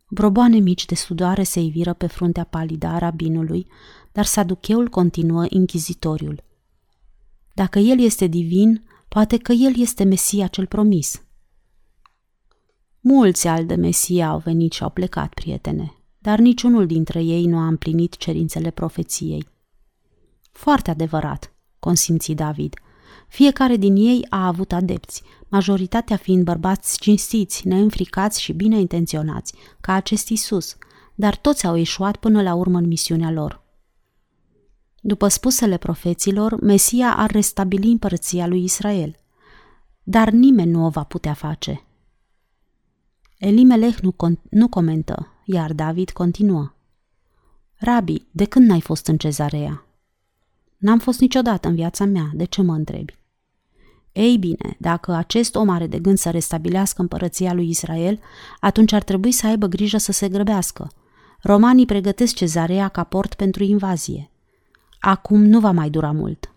Broboane mici de sudoare se iviră pe fruntea palidă a rabinului, dar saducheul continuă inchizitoriul. Dacă el este divin, poate că el este Mesia cel promis. Mulți al de Mesia au venit și au plecat, prietene, dar niciunul dintre ei nu a împlinit cerințele profeției. Foarte adevărat, consimți David. Fiecare din ei a avut adepți, majoritatea fiind bărbați cinstiți, neînfricați și bine intenționați, ca acest Isus, dar toți au ieșuat până la urmă în misiunea lor. După spusele profeților, Mesia ar restabili împărăția lui Israel. Dar nimeni nu o va putea face. Elimelech nu, con- nu comentă, iar David continuă. Rabi, de când n-ai fost în cezarea? N-am fost niciodată în viața mea, de ce mă întrebi? Ei bine, dacă acest om are de gând să restabilească împărăția lui Israel, atunci ar trebui să aibă grijă să se grăbească. Romanii pregătesc cezarea ca port pentru invazie. Acum nu va mai dura mult.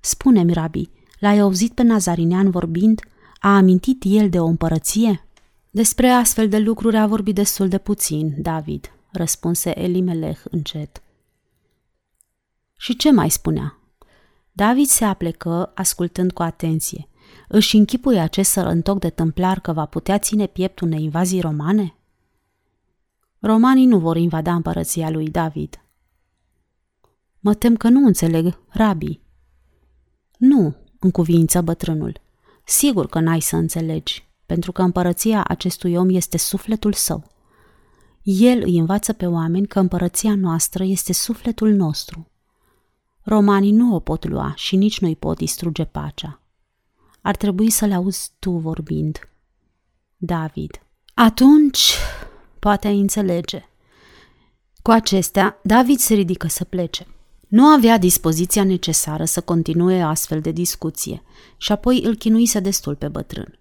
Spune-mi, Rabi, l-ai auzit pe Nazarinean vorbind? A amintit el de o împărăție? Despre astfel de lucruri a vorbit destul de puțin, David, răspunse Elimelech încet. Și ce mai spunea? David se aplecă, ascultând cu atenție. Își închipuie acest sărăntoc de tâmplar că va putea ține piept unei invazii romane? Romanii nu vor invada împărăția lui David. Mă tem că nu înțeleg, rabi. Nu, în cuvință bătrânul. Sigur că n-ai să înțelegi, pentru că împărăția acestui om este sufletul său. El îi învață pe oameni că împărăția noastră este sufletul nostru. Romanii nu o pot lua și nici nu-i pot distruge pacea. Ar trebui să le auzi tu vorbind. David. Atunci, poate ai înțelege. Cu acestea, David se ridică să plece. Nu avea dispoziția necesară să continue astfel de discuție și apoi îl chinuise destul pe bătrân.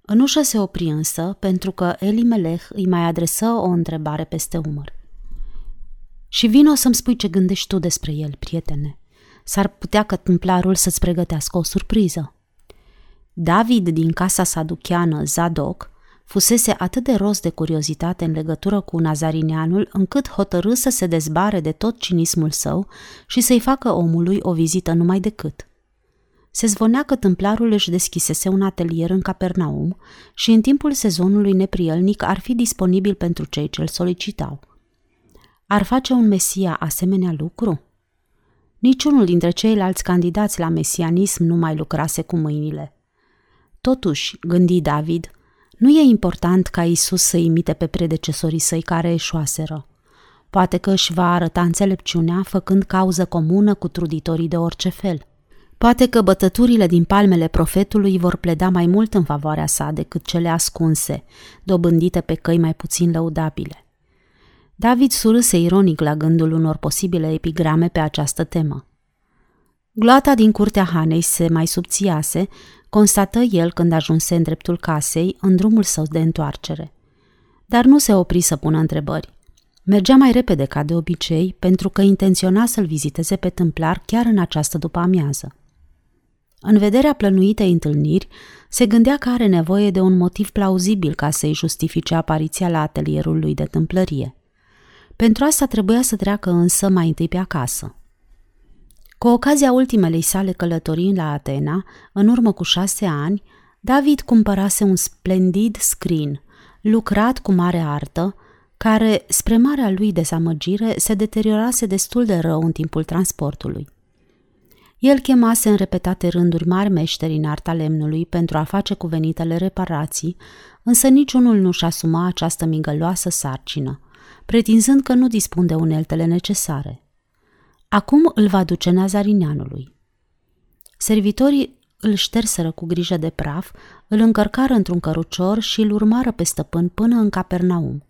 În ușă se opri însă pentru că Elimelech îi mai adresă o întrebare peste umăr. Și vino să-mi spui ce gândești tu despre el, prietene. S-ar putea că tâmplarul să-ți pregătească o surpriză. David din casa saducheană Zadok fusese atât de rost de curiozitate în legătură cu nazarineanul, încât hotărâ să se dezbare de tot cinismul său și să-i facă omului o vizită numai decât. Se zvonea că tâmplarul își deschisese un atelier în Capernaum și în timpul sezonului neprielnic ar fi disponibil pentru cei ce îl solicitau – ar face un mesia asemenea lucru? Niciunul dintre ceilalți candidați la mesianism nu mai lucrase cu mâinile. Totuși, gândi David, nu e important ca Isus să imite pe predecesorii săi care eșoaseră. Poate că își va arăta înțelepciunea făcând cauză comună cu truditorii de orice fel. Poate că bătăturile din palmele profetului vor pleda mai mult în favoarea sa decât cele ascunse, dobândite pe căi mai puțin lăudabile. David surâse ironic la gândul unor posibile epigrame pe această temă. Gloata din curtea Hanei se mai subțiase, constată el când ajunse în dreptul casei, în drumul său de întoarcere. Dar nu se opri să pună întrebări. Mergea mai repede ca de obicei, pentru că intenționa să-l viziteze pe tâmplar chiar în această după amiază. În vederea plănuitei întâlniri, se gândea că are nevoie de un motiv plauzibil ca să-i justifice apariția la atelierul lui de tâmplărie. Pentru asta trebuia să treacă însă mai întâi pe acasă. Cu ocazia ultimelei sale călătorii la Atena, în urmă cu șase ani, David cumpărase un splendid screen, lucrat cu mare artă, care, spre marea lui dezamăgire, se deteriorase destul de rău în timpul transportului. El chemase în repetate rânduri mari meșteri în arta lemnului pentru a face cuvenitele reparații, însă niciunul nu-și asuma această migăloasă sarcină, pretinzând că nu dispun de uneltele necesare. Acum îl va duce Nazarineanului. Servitorii îl șterseră cu grijă de praf, îl încărcară într-un cărucior și îl urmară pe stăpân până în Capernaum.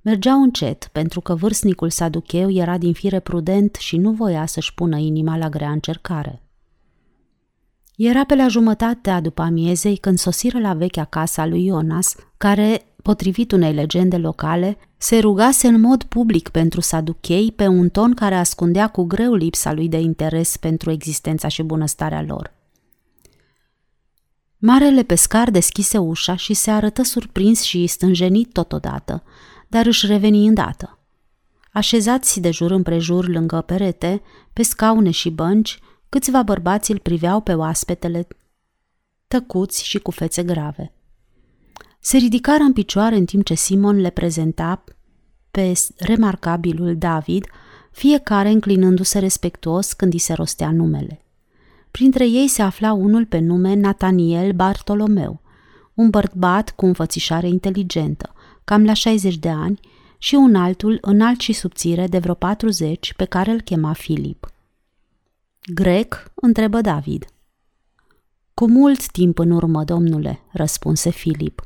Mergeau încet, pentru că vârstnicul saducheu era din fire prudent și nu voia să-și pună inima la grea încercare. Era pe la jumătatea după amiezei când sosiră la vechea casa lui Ionas, care, potrivit unei legende locale, se rugase în mod public pentru saduchei pe un ton care ascundea cu greu lipsa lui de interes pentru existența și bunăstarea lor. Marele pescar deschise ușa și se arătă surprins și stânjenit totodată, dar își reveni îndată. Așezați de jur împrejur lângă perete, pe scaune și bănci, câțiva bărbați îl priveau pe oaspetele tăcuți și cu fețe grave. Se ridicară în picioare în timp ce Simon le prezenta pe remarcabilul David, fiecare înclinându-se respectuos când îi se rostea numele. Printre ei se afla unul pe nume Nataniel Bartolomeu, un bărbat cu înfățișare inteligentă, cam la 60 de ani, și un altul înalt și subțire de vreo 40 pe care îl chema Filip. Grec? întrebă David. Cu mult timp în urmă, domnule, răspunse Filip.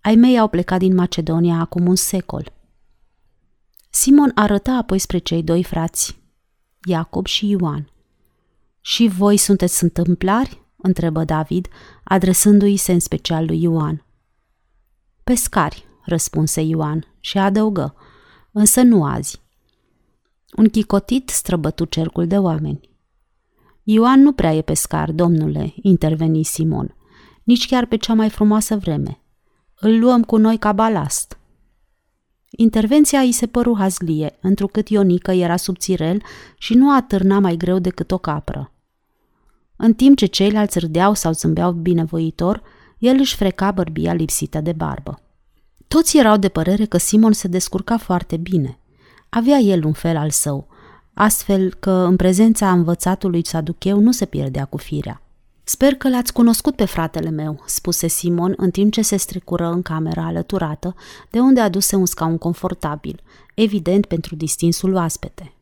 Ai mei au plecat din Macedonia acum un secol. Simon arăta apoi spre cei doi frați, Iacob și Ioan. Și voi sunteți întâmplari? întrebă David, adresându-i se în special lui Ioan. Pescari, răspunse Ioan și adăugă, însă nu azi. Un chicotit străbătu cercul de oameni. Ioan nu prea e pescar, domnule, interveni Simon, nici chiar pe cea mai frumoasă vreme. Îl luăm cu noi ca balast. Intervenția îi se păru hazlie, întrucât Ionică era subțirel și nu atârna mai greu decât o capră. În timp ce ceilalți râdeau sau zâmbeau binevoitor, el își freca bărbia lipsită de barbă. Toți erau de părere că Simon se descurca foarte bine. Avea el un fel al său, astfel că în prezența învățatului saducheu nu se pierdea cu firea. Sper că l-ați cunoscut pe fratele meu, spuse Simon în timp ce se strecură în camera alăturată, de unde aduse un scaun confortabil, evident pentru distinsul oaspete.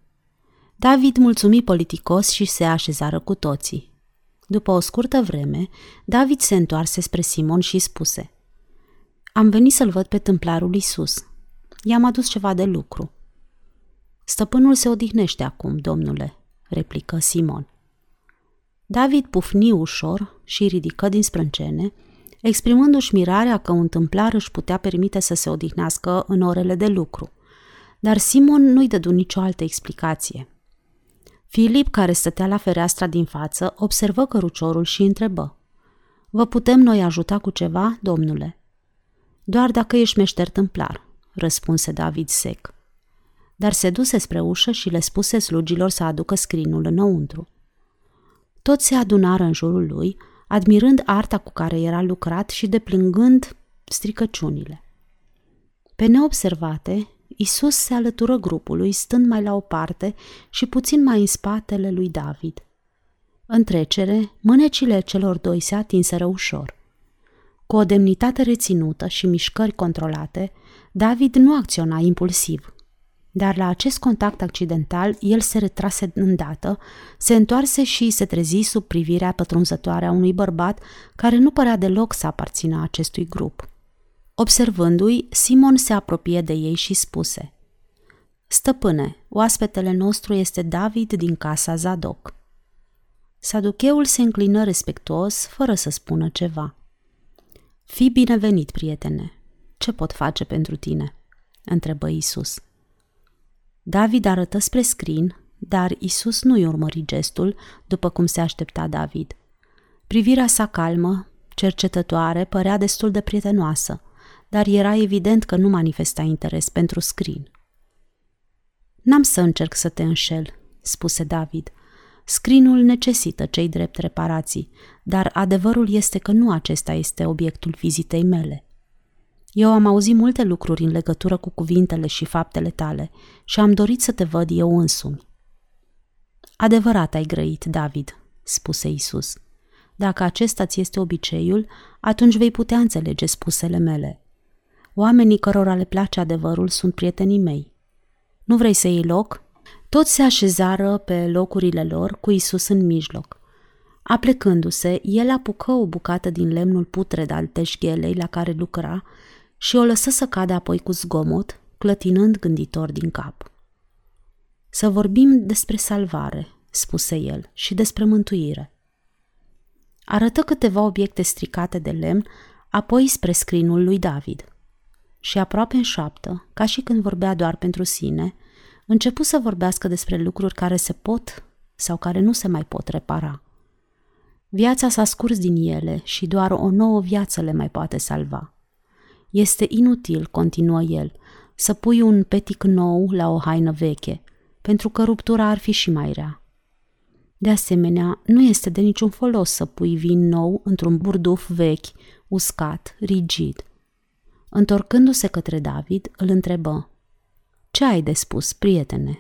David mulțumi politicos și se așezară cu toții. După o scurtă vreme, David se întoarse spre Simon și spuse Am venit să-l văd pe templarul Isus. I-am adus ceva de lucru. Stăpânul se odihnește acum, domnule, replică Simon. David pufni ușor și ridică din sprâncene, exprimându-și mirarea că un tâmplar își putea permite să se odihnească în orele de lucru. Dar Simon nu-i dădu nicio altă explicație. Filip, care stătea la fereastra din față, observă căruciorul și întrebă. Vă putem noi ajuta cu ceva, domnule?" Doar dacă ești meșter tâmplar," răspunse David sec. Dar se duse spre ușă și le spuse slugilor să aducă scrinul înăuntru. Toți se adunară în jurul lui, admirând arta cu care era lucrat și deplângând stricăciunile. Pe neobservate, Isus se alătură grupului, stând mai la o parte și puțin mai în spatele lui David. În trecere, mânecile celor doi se atinseră ușor. Cu o demnitate reținută și mișcări controlate, David nu acționa impulsiv. Dar la acest contact accidental, el se retrase îndată, se întoarse și se trezi sub privirea pătrunzătoare a unui bărbat care nu părea deloc să aparțină acestui grup. Observându-i, Simon se apropie de ei și spuse Stăpâne, oaspetele nostru este David din casa Zadoc. Saducheul se înclină respectuos, fără să spună ceva. Fii binevenit, prietene. Ce pot face pentru tine?" întrebă Isus. David arătă spre scrin, dar Isus nu-i urmări gestul, după cum se aștepta David. Privirea sa calmă, cercetătoare, părea destul de prietenoasă, dar era evident că nu manifesta interes pentru scrin. N-am să încerc să te înșel, spuse David. Scrinul necesită cei drept reparații, dar adevărul este că nu acesta este obiectul vizitei mele. Eu am auzit multe lucruri în legătură cu cuvintele și faptele tale și am dorit să te văd eu însumi. Adevărat ai grăit, David, spuse Isus. Dacă acesta ți este obiceiul, atunci vei putea înțelege spusele mele. Oamenii cărora le place adevărul sunt prietenii mei. Nu vrei să iei loc? Toți se așezară pe locurile lor cu Isus în mijloc. Aplecându-se, el apucă o bucată din lemnul putred al teșghelei la care lucra și o lăsă să cadă apoi cu zgomot, clătinând gânditor din cap. Să vorbim despre salvare, spuse el, și despre mântuire. Arătă câteva obiecte stricate de lemn, apoi spre scrinul lui David. Și aproape în șoaptă, ca și când vorbea doar pentru sine, începu să vorbească despre lucruri care se pot sau care nu se mai pot repara. Viața s-a scurs din ele și doar o nouă viață le mai poate salva. Este inutil, continuă el, să pui un petic nou la o haină veche, pentru că ruptura ar fi și mai rea. De asemenea, nu este de niciun folos să pui vin nou într-un burduf vechi, uscat, rigid. Întorcându-se către David, îl întrebă. Ce ai de spus, prietene?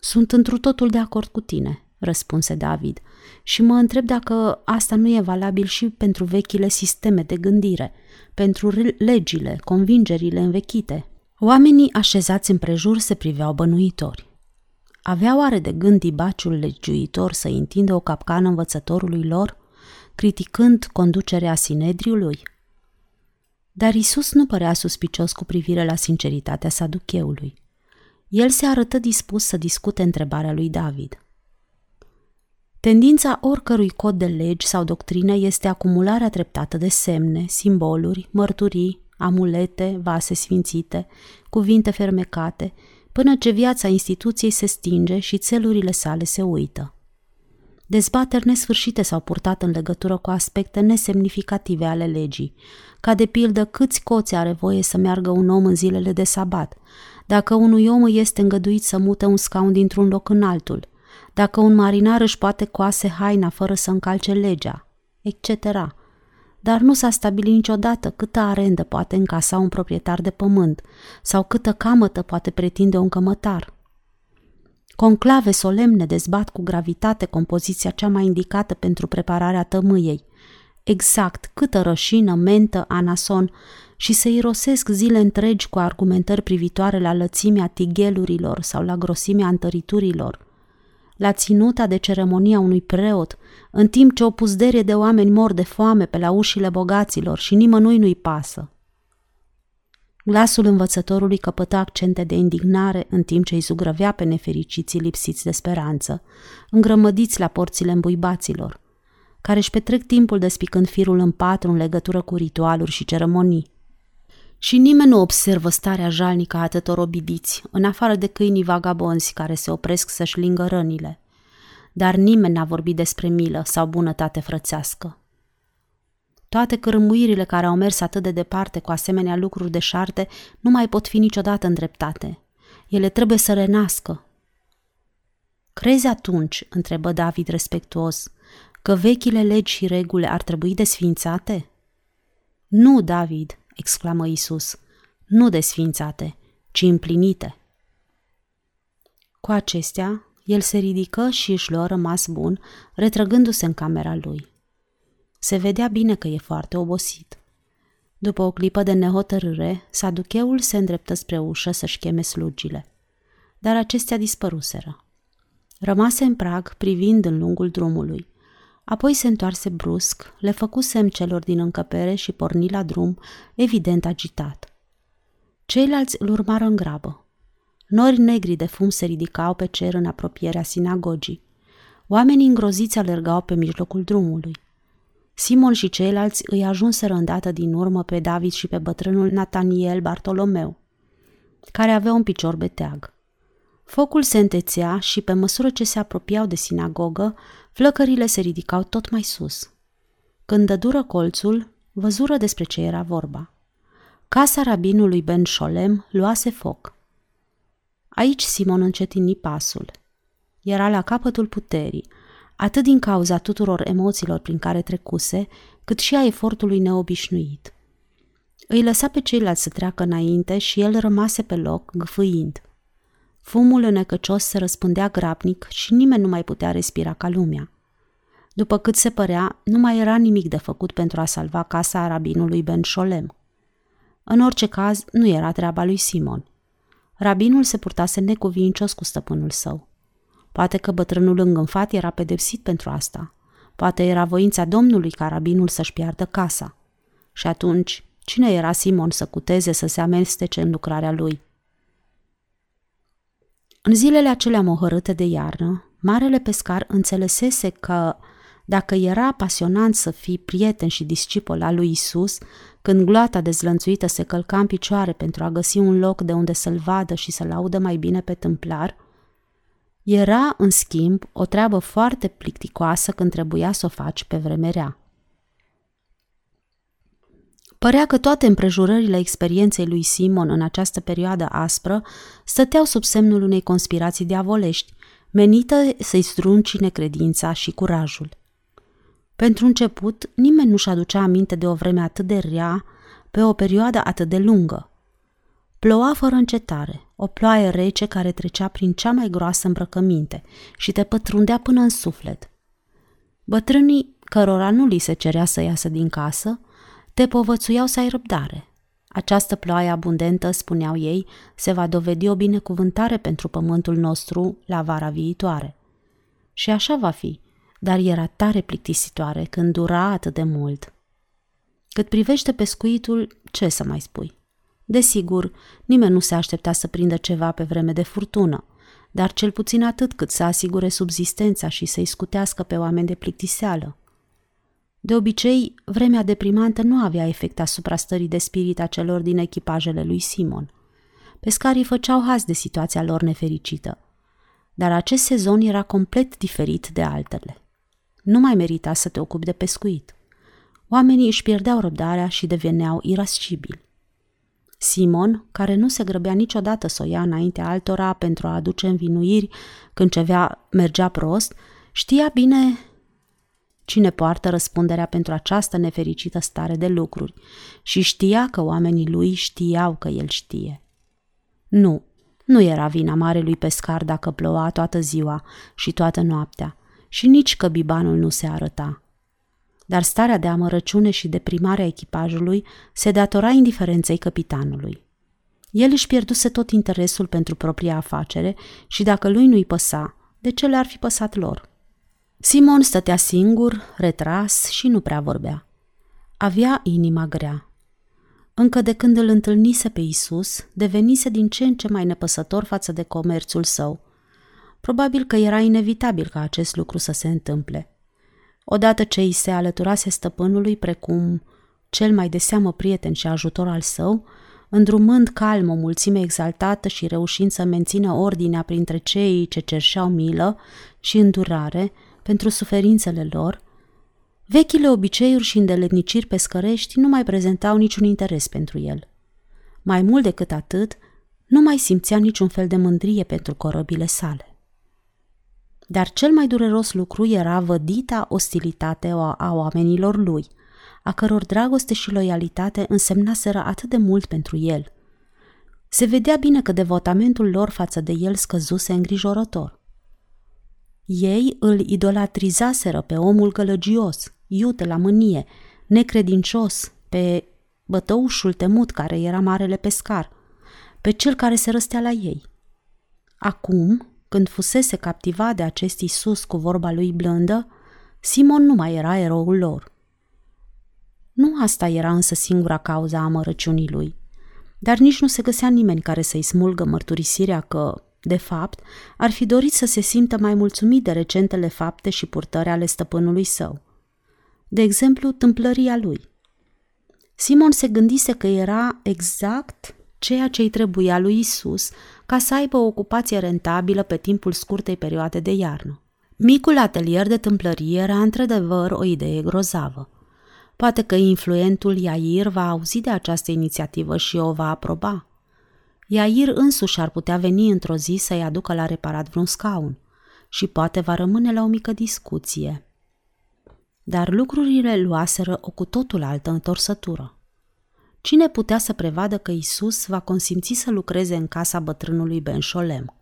Sunt întru totul de acord cu tine, răspunse David, și mă întreb dacă asta nu e valabil și pentru vechile sisteme de gândire, pentru legile, convingerile învechite. Oamenii așezați împrejur se priveau bănuitori. Avea oare de gând ibaciul legiuitor să întindă o capcană învățătorului lor, criticând conducerea Sinedriului? Dar Isus nu părea suspicios cu privire la sinceritatea saducheului. El se arătă dispus să discute întrebarea lui David. Tendința oricărui cod de legi sau doctrină este acumularea treptată de semne, simboluri, mărturii, amulete, vase sfințite, cuvinte fermecate, până ce viața instituției se stinge și țelurile sale se uită. Dezbateri nesfârșite s-au purtat în legătură cu aspecte nesemnificative ale legii, ca de pildă câți coți are voie să meargă un om în zilele de sabat, dacă unui om îi este îngăduit să mute un scaun dintr-un loc în altul, dacă un marinar își poate coase haina fără să încalce legea, etc. Dar nu s-a stabilit niciodată câtă arendă poate încasa un proprietar de pământ sau câtă camătă poate pretinde un cămătar. Conclave solemne dezbat cu gravitate compoziția cea mai indicată pentru prepararea tămâiei, exact câtă rășină, mentă, anason și se irosesc zile întregi cu argumentări privitoare la lățimea tighelurilor sau la grosimea întăriturilor, la ținuta de ceremonia unui preot, în timp ce o puzderie de oameni mor de foame pe la ușile bogaților și nimănui nu-i pasă. Glasul învățătorului căpătă accente de indignare în timp ce îi zugrăvea pe nefericiții lipsiți de speranță, îngrămădiți la porțile îmbuibaților, care își petrec timpul despicând firul în patru în legătură cu ritualuri și ceremonii. Și nimeni nu observă starea jalnică a atâtor obidiți, în afară de câinii vagabonzi care se opresc să-și lingă rănile. Dar nimeni n-a vorbit despre milă sau bunătate frățească. Toate cărâmuirile care au mers atât de departe cu asemenea lucruri de șarte nu mai pot fi niciodată îndreptate. Ele trebuie să renască. Crezi atunci, întrebă David respectuos, că vechile legi și reguli ar trebui desfințate? Nu, David, exclamă Isus, nu desfințate, ci împlinite. Cu acestea, el se ridică și își luă rămas bun, retrăgându-se în camera lui. Se vedea bine că e foarte obosit. După o clipă de nehotărâre, saducheul se îndreptă spre ușă să-și cheme slugile. Dar acestea dispăruseră. Rămase în prag, privind în lungul drumului. Apoi se întoarse brusc, le făcu semn celor din încăpere și porni la drum, evident agitat. Ceilalți îl urmară în grabă. Nori negri de fum se ridicau pe cer în apropierea sinagogii. Oamenii îngroziți alergau pe mijlocul drumului. Simon și ceilalți îi ajunseră îndată din urmă pe David și pe bătrânul Nataniel Bartolomeu, care avea un picior beteag. Focul se întețea și pe măsură ce se apropiau de sinagogă, flăcările se ridicau tot mai sus. Când dădură colțul, văzură despre ce era vorba. Casa rabinului Ben Sholem luase foc. Aici Simon încetini pasul. Era la capătul puterii, atât din cauza tuturor emoțiilor prin care trecuse, cât și a efortului neobișnuit. Îi lăsa pe ceilalți să treacă înainte și el rămase pe loc, gâfâind. Fumul înecăcios se răspândea grabnic și nimeni nu mai putea respira ca lumea. După cât se părea, nu mai era nimic de făcut pentru a salva casa rabinului Ben Sholem. În orice caz, nu era treaba lui Simon. Rabinul se purtase necuvincios cu stăpânul său. Poate că bătrânul îngânfat era pedepsit pentru asta. Poate era voința Domnului ca rabinul să-și piardă casa. Și atunci, cine era Simon să cuteze să se amestece în lucrarea lui? În zilele acelea mohărâte de iarnă, marele pescar înțelesese că dacă era pasionant să fii prieten și discipol al lui Isus, când gloata dezlănțuită se călca în picioare pentru a găsi un loc de unde să-l vadă și să-l audă mai bine pe tâmplar, era, în schimb, o treabă foarte plicticoasă când trebuia să o faci pe vreme rea. Părea că toate împrejurările experienței lui Simon în această perioadă aspră stăteau sub semnul unei conspirații diavolești, menită să-i struncine credința și curajul. Pentru început, nimeni nu-și aducea aminte de o vreme atât de rea pe o perioadă atât de lungă. Ploua fără încetare, o ploaie rece care trecea prin cea mai groasă îmbrăcăminte și te pătrundea până în suflet. Bătrânii, cărora nu li se cerea să iasă din casă, te povățuiau să ai răbdare. Această ploaie abundentă, spuneau ei, se va dovedi o binecuvântare pentru pământul nostru la vara viitoare. Și așa va fi, dar era tare plictisitoare când dura atât de mult. Cât privește pescuitul, ce să mai spui? Desigur, nimeni nu se aștepta să prindă ceva pe vreme de furtună, dar cel puțin atât cât să asigure subzistența și să-i scutească pe oameni de plictiseală. De obicei, vremea deprimantă nu avea efect asupra stării de spirit a celor din echipajele lui Simon. Pescarii făceau haz de situația lor nefericită, dar acest sezon era complet diferit de altele. Nu mai merita să te ocupi de pescuit. Oamenii își pierdeau răbdarea și deveneau irascibili. Simon, care nu se grăbea niciodată să o ia înainte altora pentru a aduce învinuiri când ceva mergea prost, știa bine cine poartă răspunderea pentru această nefericită stare de lucruri și știa că oamenii lui știau că el știe. Nu, nu era vina marelui pescar dacă ploua toată ziua și toată noaptea și nici că bibanul nu se arăta. Dar starea de amărăciune și deprimare a echipajului se datora indiferenței capitanului. El își pierduse tot interesul pentru propria afacere și dacă lui nu-i păsa, de ce le-ar fi păsat lor? Simon stătea singur, retras și nu prea vorbea. Avea inima grea. Încă de când îl întâlnise pe Isus, devenise din ce în ce mai nepăsător față de comerțul său. Probabil că era inevitabil ca acest lucru să se întâmple. Odată ce îi se alăturase stăpânului precum cel mai de seamă prieten și ajutor al său, îndrumând calm o mulțime exaltată și reușind să mențină ordinea printre cei ce cerșeau milă și îndurare pentru suferințele lor, vechile obiceiuri și îndeletniciri pescărești nu mai prezentau niciun interes pentru el. Mai mult decât atât, nu mai simțea niciun fel de mândrie pentru corăbile sale. Dar cel mai dureros lucru era vădita ostilitate a oamenilor lui, a căror dragoste și loialitate însemnaseră atât de mult pentru el. Se vedea bine că devotamentul lor față de el scăzuse îngrijorător. Ei îl idolatrizaseră pe omul gălăgios, iute la mânie, necredincios, pe bătăușul temut care era marele pescar, pe cel care se răstea la ei. Acum, când fusese captivat de acest Isus cu vorba lui blândă, Simon nu mai era eroul lor. Nu asta era însă singura cauza amărăciunii lui, dar nici nu se găsea nimeni care să-i smulgă mărturisirea că, de fapt, ar fi dorit să se simtă mai mulțumit de recentele fapte și purtări ale stăpânului său. De exemplu, tâmplăria lui. Simon se gândise că era exact ceea ce îi trebuia lui Isus ca să aibă o ocupație rentabilă pe timpul scurtei perioade de iarnă. Micul atelier de tâmplărie era într-adevăr o idee grozavă. Poate că influentul Iair va auzi de această inițiativă și o va aproba. Iair însuși ar putea veni într-o zi să-i aducă la reparat vreun scaun și poate va rămâne la o mică discuție. Dar lucrurile luaseră o cu totul altă întorsătură. Cine putea să prevadă că Isus va consimți să lucreze în casa bătrânului Ben Sholem?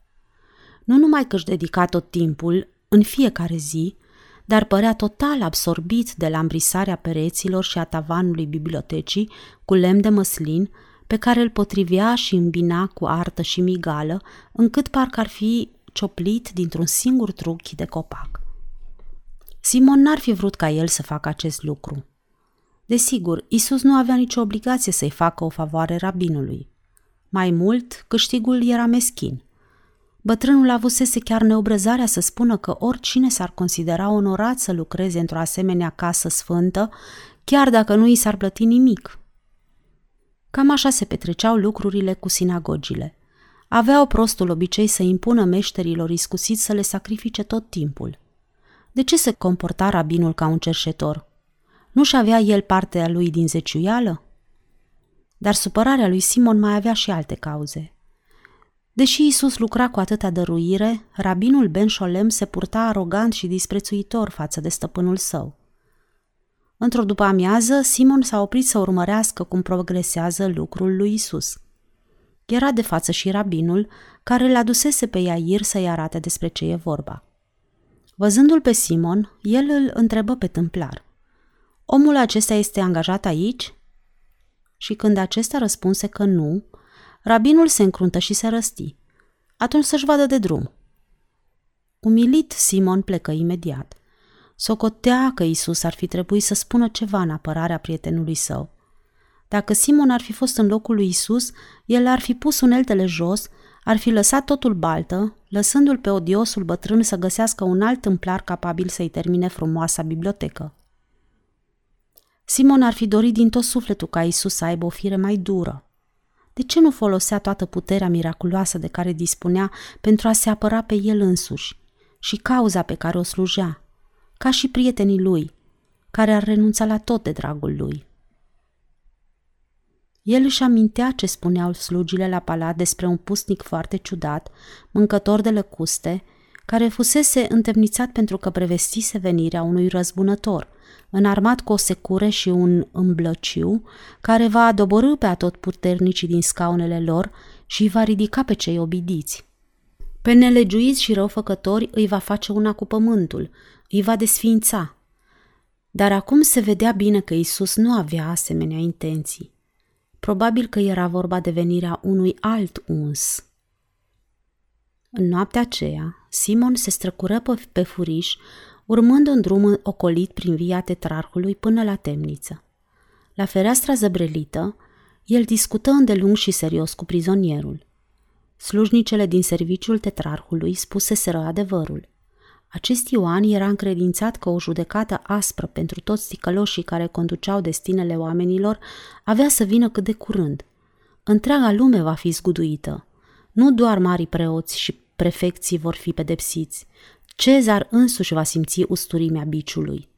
Nu numai că își dedica tot timpul, în fiecare zi, dar părea total absorbit de lambrisarea pereților și a tavanului bibliotecii cu lemn de măslin, pe care îl potrivea și îmbina cu artă și migală, încât parcă ar fi cioplit dintr-un singur truc de copac. Simon n-ar fi vrut ca el să facă acest lucru. Desigur, Isus nu avea nicio obligație să-i facă o favoare rabinului. Mai mult, câștigul era meschin. Bătrânul avusese chiar neobrăzarea să spună că oricine s-ar considera onorat să lucreze într-o asemenea casă sfântă, chiar dacă nu i s-ar plăti nimic. Cam așa se petreceau lucrurile cu sinagogile. Aveau prostul obicei să impună meșterilor iscusiți să le sacrifice tot timpul. De ce se comporta rabinul ca un cerșetor? Nu-și avea el partea lui din zeciuială? Dar supărarea lui Simon mai avea și alte cauze. Deși Isus lucra cu atâta dăruire, rabinul Ben Sholem se purta arogant și disprețuitor față de stăpânul său. Într-o după amiază, Simon s-a oprit să urmărească cum progresează lucrul lui Isus. Era de față și rabinul, care îl adusese pe Iair să-i arate despre ce e vorba. Văzându-l pe Simon, el îl întrebă pe tâmplar. Omul acesta este angajat aici? Și când acesta răspunse că nu, rabinul se încruntă și se răsti. Atunci să-și vadă de drum. Umilit, Simon plecă imediat. Socotea că Isus ar fi trebuit să spună ceva în apărarea prietenului său. Dacă Simon ar fi fost în locul lui Isus, el ar fi pus uneltele jos, ar fi lăsat totul baltă, lăsându-l pe odiosul bătrân să găsească un alt tâmplar capabil să-i termine frumoasa bibliotecă. Simon ar fi dorit din tot sufletul ca Isus să aibă o fire mai dură. De ce nu folosea toată puterea miraculoasă de care dispunea pentru a se apăra pe el însuși și cauza pe care o slujea, ca și prietenii lui, care ar renunța la tot de dragul lui? El își amintea ce spuneau slugile la palat despre un pusnic foarte ciudat, mâncător de lăcuste, care fusese întemnițat pentru că prevestise venirea unui răzbunător, înarmat cu o secure și un îmblăciu, care va adoborâ pe atot puternicii din scaunele lor și îi va ridica pe cei obidiți. Pe nelegiuiți și răufăcători îi va face una cu pământul, îi va desființa. Dar acum se vedea bine că Isus nu avea asemenea intenții. Probabil că era vorba de venirea unui alt uns. În noaptea aceea, Simon se străcură pe furiș, urmând un drum ocolit prin via tetrarhului până la temniță. La fereastra zăbrelită, el discută îndelung și serios cu prizonierul. Slujnicele din serviciul tetrarhului spuseseră adevărul. Acest Ioan era încredințat că o judecată aspră pentru toți ticăloșii care conduceau destinele oamenilor avea să vină cât de curând. Întreaga lume va fi zguduită. Nu doar marii preoți și prefecții vor fi pedepsiți. Cezar însuși va simți usturimea biciului.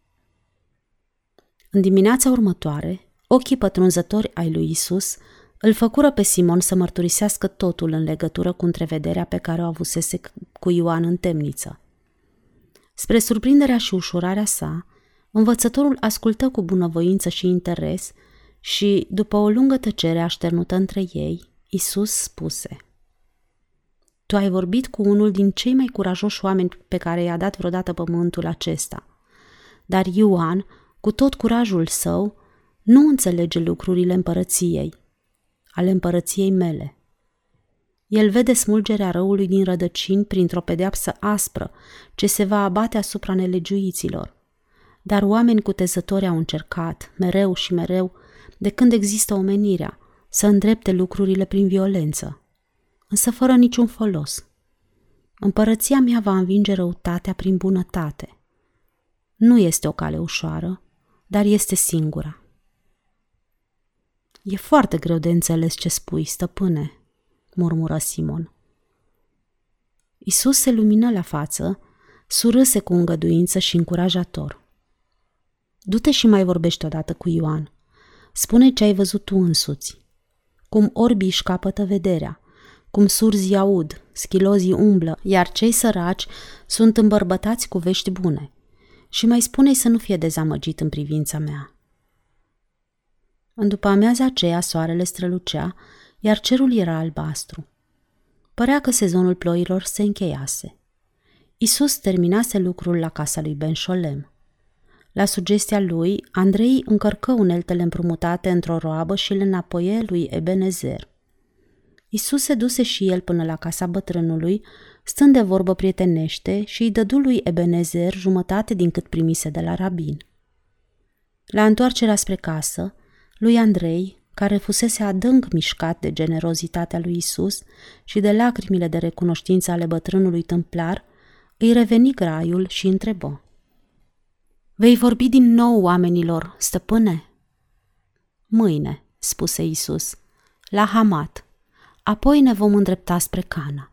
În dimineața următoare, ochii pătrunzători ai lui Isus îl făcură pe Simon să mărturisească totul în legătură cu întrevederea pe care o avusese cu Ioan în temniță. Spre surprinderea și ușurarea sa, învățătorul ascultă cu bunăvoință și interes și, după o lungă tăcere așternută între ei, Isus spuse Tu ai vorbit cu unul din cei mai curajoși oameni pe care i-a dat vreodată pământul acesta. Dar Ioan, cu tot curajul său, nu înțelege lucrurile împărăției, ale împărăției mele. El vede smulgerea răului din rădăcini printr-o pedeapsă aspră ce se va abate asupra nelegiuiților. Dar oameni cutezători au încercat, mereu și mereu, de când există omenirea, să îndrepte lucrurile prin violență, însă fără niciun folos. Împărăția mea va învinge răutatea prin bunătate. Nu este o cale ușoară, dar este singura. E foarte greu de înțeles ce spui, stăpâne, murmură Simon. Isus se lumină la față, surâse cu îngăduință și încurajator. Du-te și mai vorbești odată cu Ioan. Spune ce ai văzut tu însuți. Cum orbii își capătă vederea, cum surzii aud, schilozii umblă, iar cei săraci sunt îmbărbătați cu vești bune. Și mai spune să nu fie dezamăgit în privința mea. În după amiaza aceea, soarele strălucea, iar cerul era albastru. Părea că sezonul ploilor se încheiase. Isus terminase lucrul la casa lui Ben Sholem. La sugestia lui, Andrei încărcă uneltele împrumutate într-o roabă și le înapoie lui Ebenezer. Isus se duse și el până la casa bătrânului, stând de vorbă prietenește și îi dădu lui Ebenezer jumătate din cât primise de la rabin. La întoarcerea spre casă, lui Andrei, care fusese adânc mișcat de generozitatea lui Isus și de lacrimile de recunoștință ale bătrânului tâmplar, îi reveni graiul și întrebă. Vei vorbi din nou oamenilor, stăpâne? Mâine, spuse Isus, la Hamat. Apoi ne vom îndrepta spre Cana.